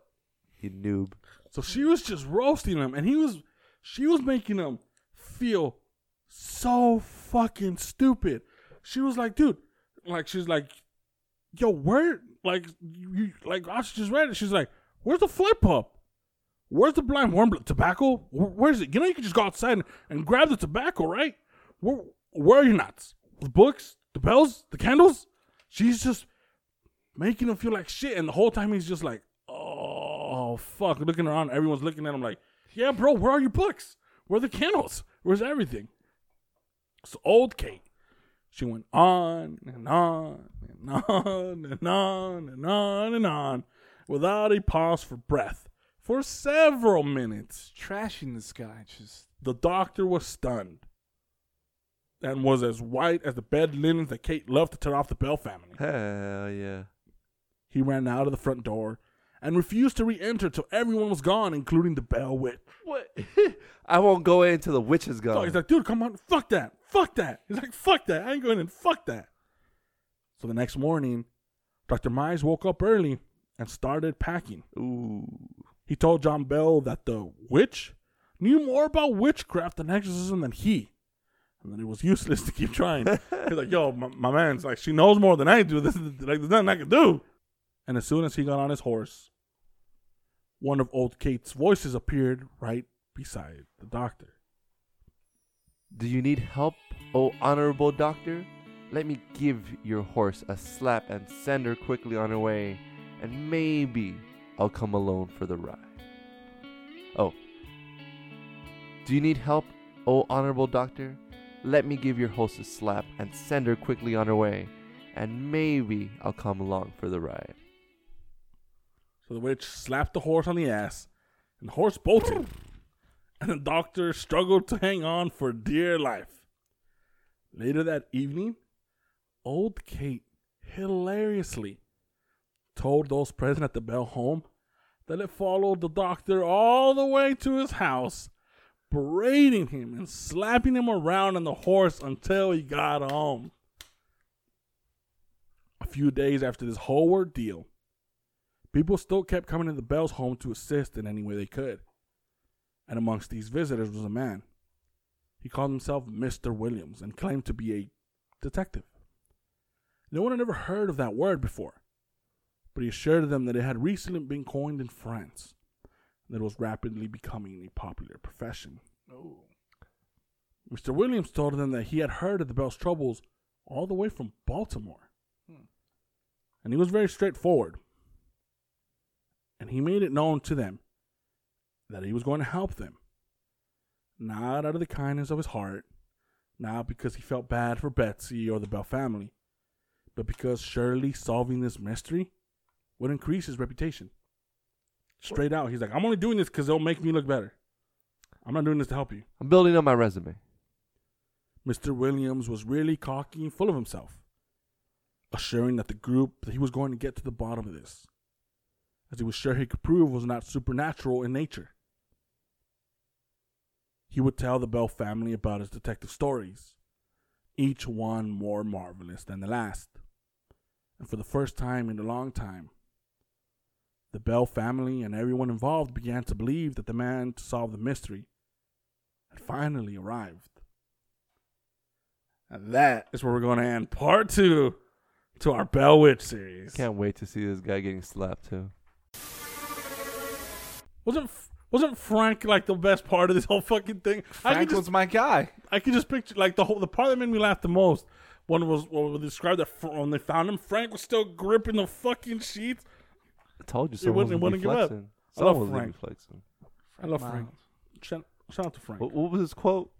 you noob. So she was just roasting him, and he was, she was making him feel so fucking stupid. She was like, dude, like she's like, yo, where, like you, like I just read it. She's like, where's the flip up? Where's the blind worm tobacco? Where's it? You know, you can just go outside and, and grab the tobacco, right? Where, where are your nuts? The books, the bells, the candles? She's just making him feel like shit. And the whole time he's just like, oh, fuck. Looking around, everyone's looking at him like, yeah, bro, where are your books? Where are the candles? Where's everything? So old Kate, she went on and on and on and on and on and on without a pause for breath for several minutes. Trashing this guy. Just The doctor was stunned and was as white as the bed linens that Kate loved to turn off the Bell family. Hell yeah. He ran out of the front door and refused to re-enter till everyone was gone, including the Bell witch. What? I won't go in until the witch is So he's like, dude, come on, fuck that, fuck that. He's like, fuck that, I ain't going in, fuck that. So the next morning, Dr. Mize woke up early and started packing. Ooh. He told John Bell that the witch knew more about witchcraft and exorcism than he, and that it was useless to keep trying. He's like, yo, my, my man's like, she knows more than I do. This is like, there's nothing I can do. And as soon as he got on his horse, one of old Kate's voices appeared right beside the doctor. Do you need help, oh honorable doctor? Let me give your horse a slap and send her quickly on her way, and maybe I'll come alone for the ride. Oh. Do you need help, oh honorable doctor? Let me give your horse a slap and send her quickly on her way, and maybe I'll come along for the ride. So the witch slapped the horse on the ass, and the horse bolted. And the doctor struggled to hang on for dear life. Later that evening, old Kate hilariously told those present at the Bell home that it followed the doctor all the way to his house, berating him and slapping him around on the horse until he got home. A few days after this whole ordeal, People still kept coming to the Bell's home to assist in any way they could. And amongst these visitors was a man. He called himself Mr. Williams and claimed to be a detective. No one had ever heard of that word before, but he assured them that it had recently been coined in France, and that it was rapidly becoming a popular profession. Oh. Mr. Williams told them that he had heard of the Bell's troubles all the way from Baltimore. Hmm. And he was very straightforward and he made it known to them that he was going to help them. Not out of the kindness of his heart, not because he felt bad for Betsy or the Bell family, but because surely solving this mystery would increase his reputation. Straight out, he's like, I'm only doing this because it'll make me look better. I'm not doing this to help you. I'm building up my resume. Mr. Williams was really cocky and full of himself, assuring that the group that he was going to get to the bottom of this, as he was sure he could prove was not supernatural in nature. He would tell the Bell family about his detective stories, each one more marvelous than the last. And for the first time in a long time, the Bell family and everyone involved began to believe that the man to solve the mystery had finally arrived. And that is where we're going to end part two to our Bell Witch series. Can't wait to see this guy getting slapped too. Wasn't wasn't Frank like the best part of this whole fucking thing? I Frank could just was my guy. I could just picture like the whole the part that made me laugh the most. One was what was described that when they found him, Frank was still gripping the fucking sheets. I told you He someone wouldn't- would be wouldn't give up. flexing. I love Someone was gonna be Frank. flexing. I love Miles. Frank. Shout, shout out to Frank. What, what was his quote?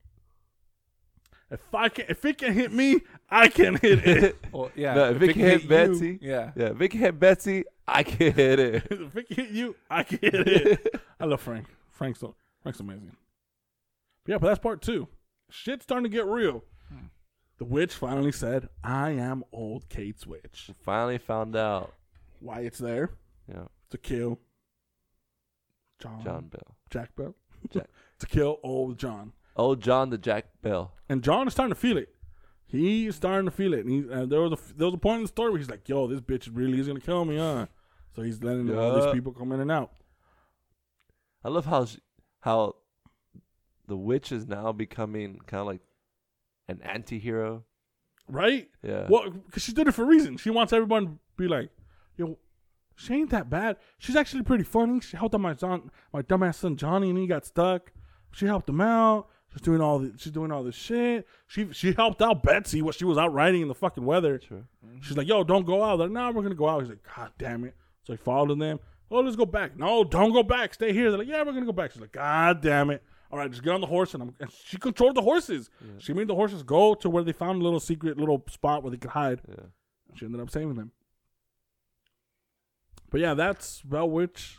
If I can, if it can hit me, I can hit it. Well, yeah. No, if it can hit you, Betsy. yeah. Yeah, if it can hit Betsy, I can hit it. if it can hit you, I can hit it. I love Frank. Frank's so, Frank's amazing. But yeah, but that's part two. Shit's starting to get real. Hmm. The witch finally said, "I am old Kate's witch." Finally found out. Why it's there Yeah, to kill John, John Bell. Jack Bell, Jack. to kill old John. Old John the Jack Bell. And John is starting to feel it. He's starting to feel it. And he, uh, there was a there was a point in the story where he's like, "Yo, this bitch really is gonna kill me, huh?" So he's letting all these people come in and out. I love how she, how the witch is now becoming kind of like an anti-hero. Right? Yeah. Well, because she did it for a reason. She wants everyone to be like, yo, she ain't that bad. She's actually pretty funny. She helped out my son, my dumbass son Johnny, and he got stuck. She helped him out. She's doing all the, she's doing all this shit. She she helped out Betsy when she was out riding in the fucking weather. True. Mm-hmm. She's like, "Yo, don't go out." They're like, "No, we're gonna go out." He's like, "God damn it!" So he followed them. Oh, let's go back. No, don't go back. Stay here. They're like, "Yeah, we're gonna go back." She's like, "God damn it!" All right, just get on the horse, and, I'm, and she controlled the horses. She made the horses go to where they found a little secret little spot where they could hide. Yeah. She ended up saving them. But yeah, that's Bell Witch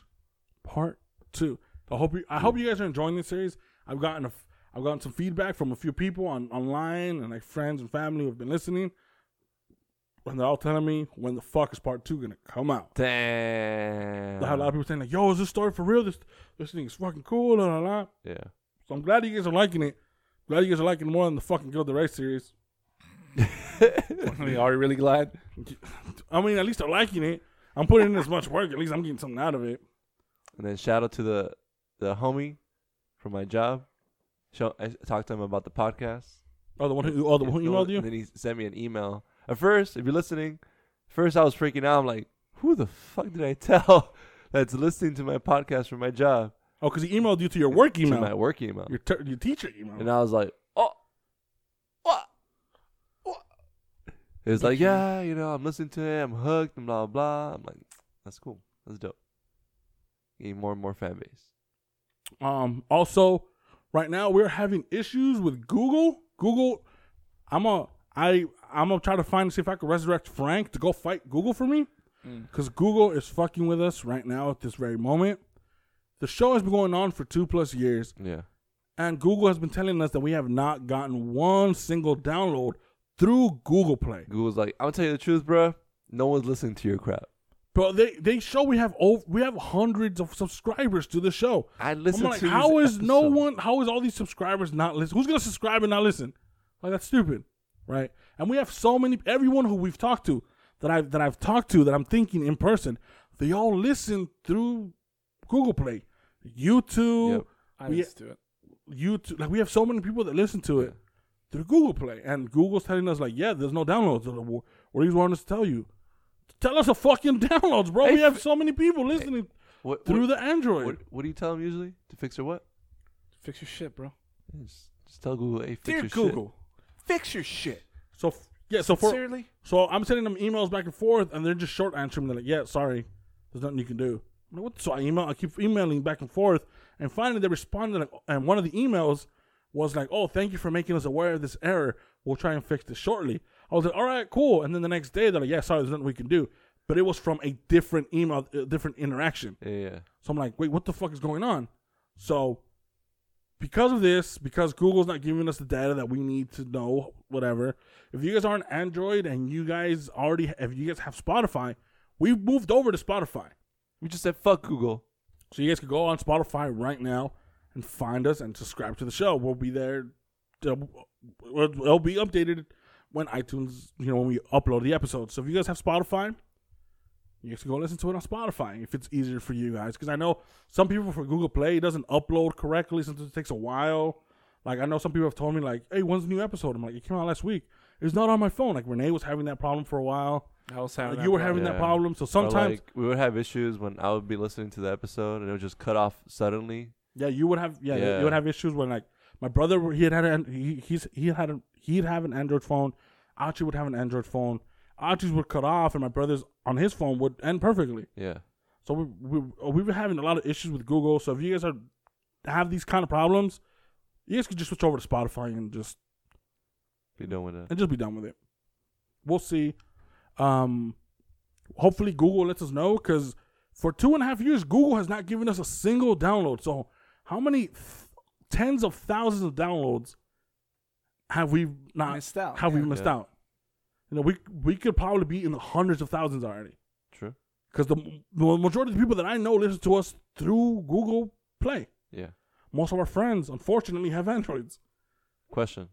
Part Two. I hope you. I hope you guys are enjoying this series. I've gotten a. I've gotten some feedback from a few people on online and like friends and family who've been listening, and they're all telling me when the fuck is Part Two gonna come out. Damn. I had a lot of people saying like, "Yo, is this story for real? This this thing is fucking cool." La, la, la. Yeah. So I'm glad you guys are liking it. Glad you guys are liking it more than the fucking Guild of the Race series. I mean, are you really glad? I mean, at least they're liking it. I'm putting in as much work. At least I'm getting something out of it. And then shout out to the the homie from my job. Show, I talked to him about the podcast. Oh, the one who, oh, the one who emailed you? And then he sent me an email. At first, if you're listening, first I was freaking out. I'm like, who the fuck did I tell that's listening to my podcast from my job? Oh, because he emailed you to your work To email, my work email. your ter- your teacher email. And I was like, oh, what? What? It was like, yeah, you know, I'm listening to it. I'm hooked and blah, blah. I'm like, that's cool. That's dope. Getting more and more fan base. Um, also, right now we're having issues with Google. Google, I'm a I I'm gonna try to find and see if I can resurrect Frank to go fight Google for me, because Google is fucking with us right now at this very moment. The show has been going on for two plus years, Yeah. and Google has been telling us that we have not gotten one single download through Google Play. Google's like, I'm going to tell you the truth, bro. No one's listening to your crap. But they they show we have over, we have hundreds of subscribers to the show. I listen I'm like, to how these is no one? How is all these subscribers not listen? Who's gonna subscribe and not listen? Like that's stupid, right? And we have so many. Everyone who we've talked to, that I've that I've talked to, that I'm thinking in person, they all listen through Google Play, YouTube, Yep. I We- listen to it. YouTube. Like we have so many people that listen to it through Google Play, and Google's telling us like, yeah, there's no downloads. What do you want us to tell you? Tell us the fucking downloads, bro. Hey, we have so many people listening What, through what, the Android. what, what do you tell them usually? To fix their what? Fix your shit, bro. Just, just tell Google, hey, fix Dear your Google, fix your shit. So f- yeah, so for Sincerely, So I'm sending them emails back and forth, and they're just short answering. They're like, "Yeah, sorry, there's nothing you can do." Like, what? So I email, I keep emailing back and forth, and finally they responded. Like, and one of the emails was like, "Oh, thank you for making us aware of this error. We'll try and fix this shortly." I was like, "All right, cool." And then the next day they're like, "Yeah, sorry, there's nothing we can do." But it was from a different email, a different interaction. Yeah. So I'm like, wait, what the fuck is going on? So because of this, because Google's not giving us the data that we need to know, whatever. If you guys are on Android and you guys already, if you guys have Spotify, we've moved over to Spotify. We just said fuck Google. So you guys can go on Spotify right now and find us and subscribe to the show. We'll be there. It'll, it'll be updated when iTunes, you know, when we upload the episode. So if you guys have Spotify, you guys can go listen to it on Spotify if it's easier for you guys. Because I know some people for Google Play it doesn't upload correctly. Sometimes it takes a while. Like I know some people have told me like, "Hey, when's the new episode?" I'm like, "It came out last week." It's not on my phone. Like Renee was having that problem for a while. I was Like, having uh, that you were problem. having that problem. So sometimes, like, we would have issues when I would be listening to the episode and it would just cut off suddenly. Yeah, you would have. Yeah, Yeah. you would have issues when like my brother he had had an, he he's he had a, he'd have an Android phone. Archie would have an Android phone. Archie's would cut off, and my brother's on his phone would end perfectly. Yeah. So we we we've been having a lot of issues with Google. So if you guys are have these kind of problems, you guys could just switch over to Spotify and just Be done with it. and just be done with it. We'll see. Um, hopefully Google lets us know because for two and a half years Google has not given us a single download. So how many th- tens of thousands of downloads have we not Missed out, Have we missed Yeah. out? You know, we we could probably be in the hundreds of thousands already True. because the, the majority of the people that I know listen to us through Google Play. Yeah. Most of our friends, unfortunately, have Androids. Question: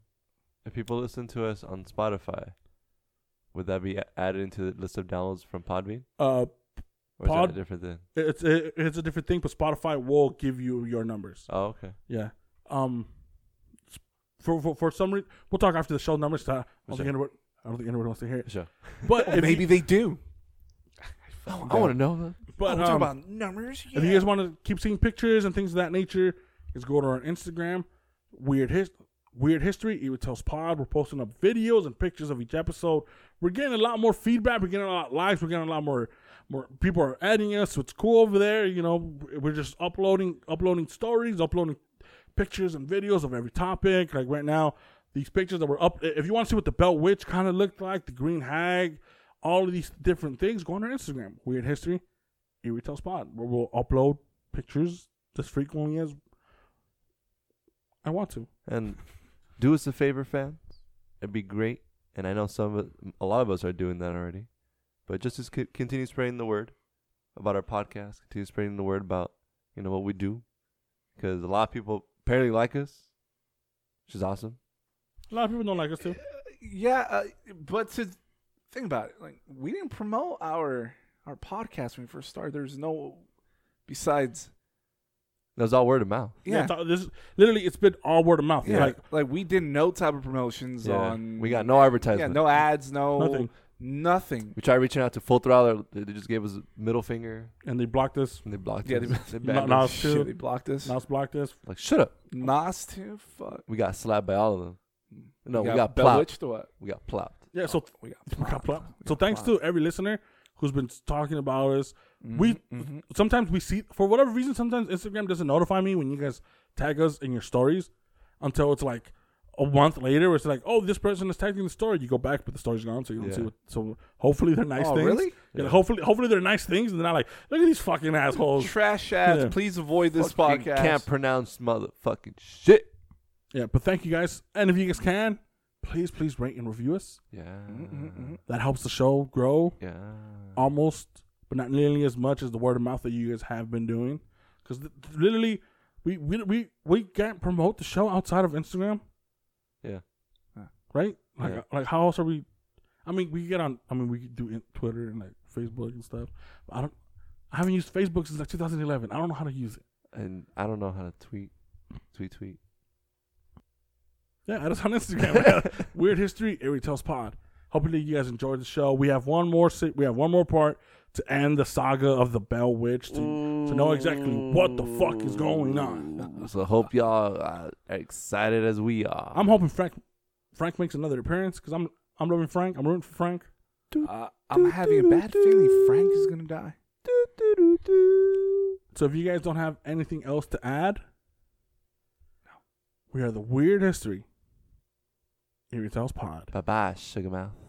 If people listen to us on Spotify, would that be added into the list of downloads from Podbean, Uh, or Pod- is that a different thing? it's it, it's a different thing, but Spotify will give you your numbers. Oh, okay. Yeah. Um. For for, for some reason, we'll talk after the show numbers. I don't think Sure. anybody, I don't think anybody wants to hear it. Sure. But if Maybe you, they do. I want to know. that. But we're talking um, about numbers. if you guys want to keep seeing pictures and things of that nature, just go to our Instagram, Weird His Weird History, Eerie Tales Pod. We're posting up videos and pictures of each episode. We're getting a lot more feedback. We're getting a lot of likes. We're getting a lot more more people are adding us. So it's cool over there. You know, we're just uploading uploading stories, uploading pictures and videos of every topic. Like right now, these pictures that were up. If you want to see what the Bell Witch kind of looked like, the Green Hag, all of these different things, go on our Instagram, Weird History, Eerie Tales Pod, where we'll upload pictures as frequently as I want to. And do us a favor, fans. It'd be great. And I know some of it, a lot of us are doing that already. But just to c- continue spreading the word about our podcast, continue spreading the word about you know what we do, because a lot of people apparently like us, which is awesome. A lot of people don't like us too. Yeah, uh, but to think about it, like we didn't promote our our podcast when we first started. There's no besides. That was all word of mouth. Yeah, it's all- this is- literally, it's been all word of mouth. yeah. Like Like, we did no type of promotions Yeah. on. we got no advertising. Yeah, advertisement. no ads, no Nothing. nothing. We tried reaching out to Full Throttle. They they just gave us a middle finger and they blocked us. and they blocked Yeah, us. they- They No- no, us. too- Shit, they blocked us. Now it's blocked us. Like shut up. Nas too. Fuck. We got slapped by all of them. No, we got, got plopped. bewitched or what? We got plopped. Yeah. So oh, We got we got plopped. plopped. We So got thanks to every listener who's been talking about us. We Mhm. sometimes we see for whatever reason. Sometimes Instagram doesn't notify me when you guys tag us in your stories until it's like a month later. Where it's like, oh, this person is tagging the story. You go back, but the story's gone, so you don't see what. So hopefully they're nice oh, things. really? Yeah, Yeah. hopefully, hopefully they're nice things, and they're not like, look at these fucking assholes. Trash ass. Yeah. Please avoid this Fucking podcast. Can't pronounce motherfucking shit. Yeah, but thank you guys, and if you guys can, please, please rate and review us. Yeah. Mm-hmm, That helps the show grow Yeah. almost, but not nearly as much as the word of mouth that you guys have been doing. Because literally, we, we we we can't promote the show outside of Instagram, Yeah. right? Like Yeah. like how else are we? I mean, we get on. I mean, we do in Twitter and like Facebook and stuff. I don't. I haven't used Facebook since like 2011. I don't know how to use it. And I don't know how to tweet. Tweet, tweet. Yeah, add us on Instagram. Weird History, Eerie Tales Pod. Hopefully you guys enjoyed the show. We have one more se- we have one more part to end the saga of the Bell Witch to, to know exactly what the fuck is going on. So hope y'all are excited as we are. I'm hoping Frank Frank makes another appearance because I'm I'm loving Frank. I'm rooting for Frank. Uh, I'm having a bad feeling Frank is gonna die. So if you guys don't have anything else to add, we are the Weird History. Eerie Tales Pod. Bye bye, sugar mouth.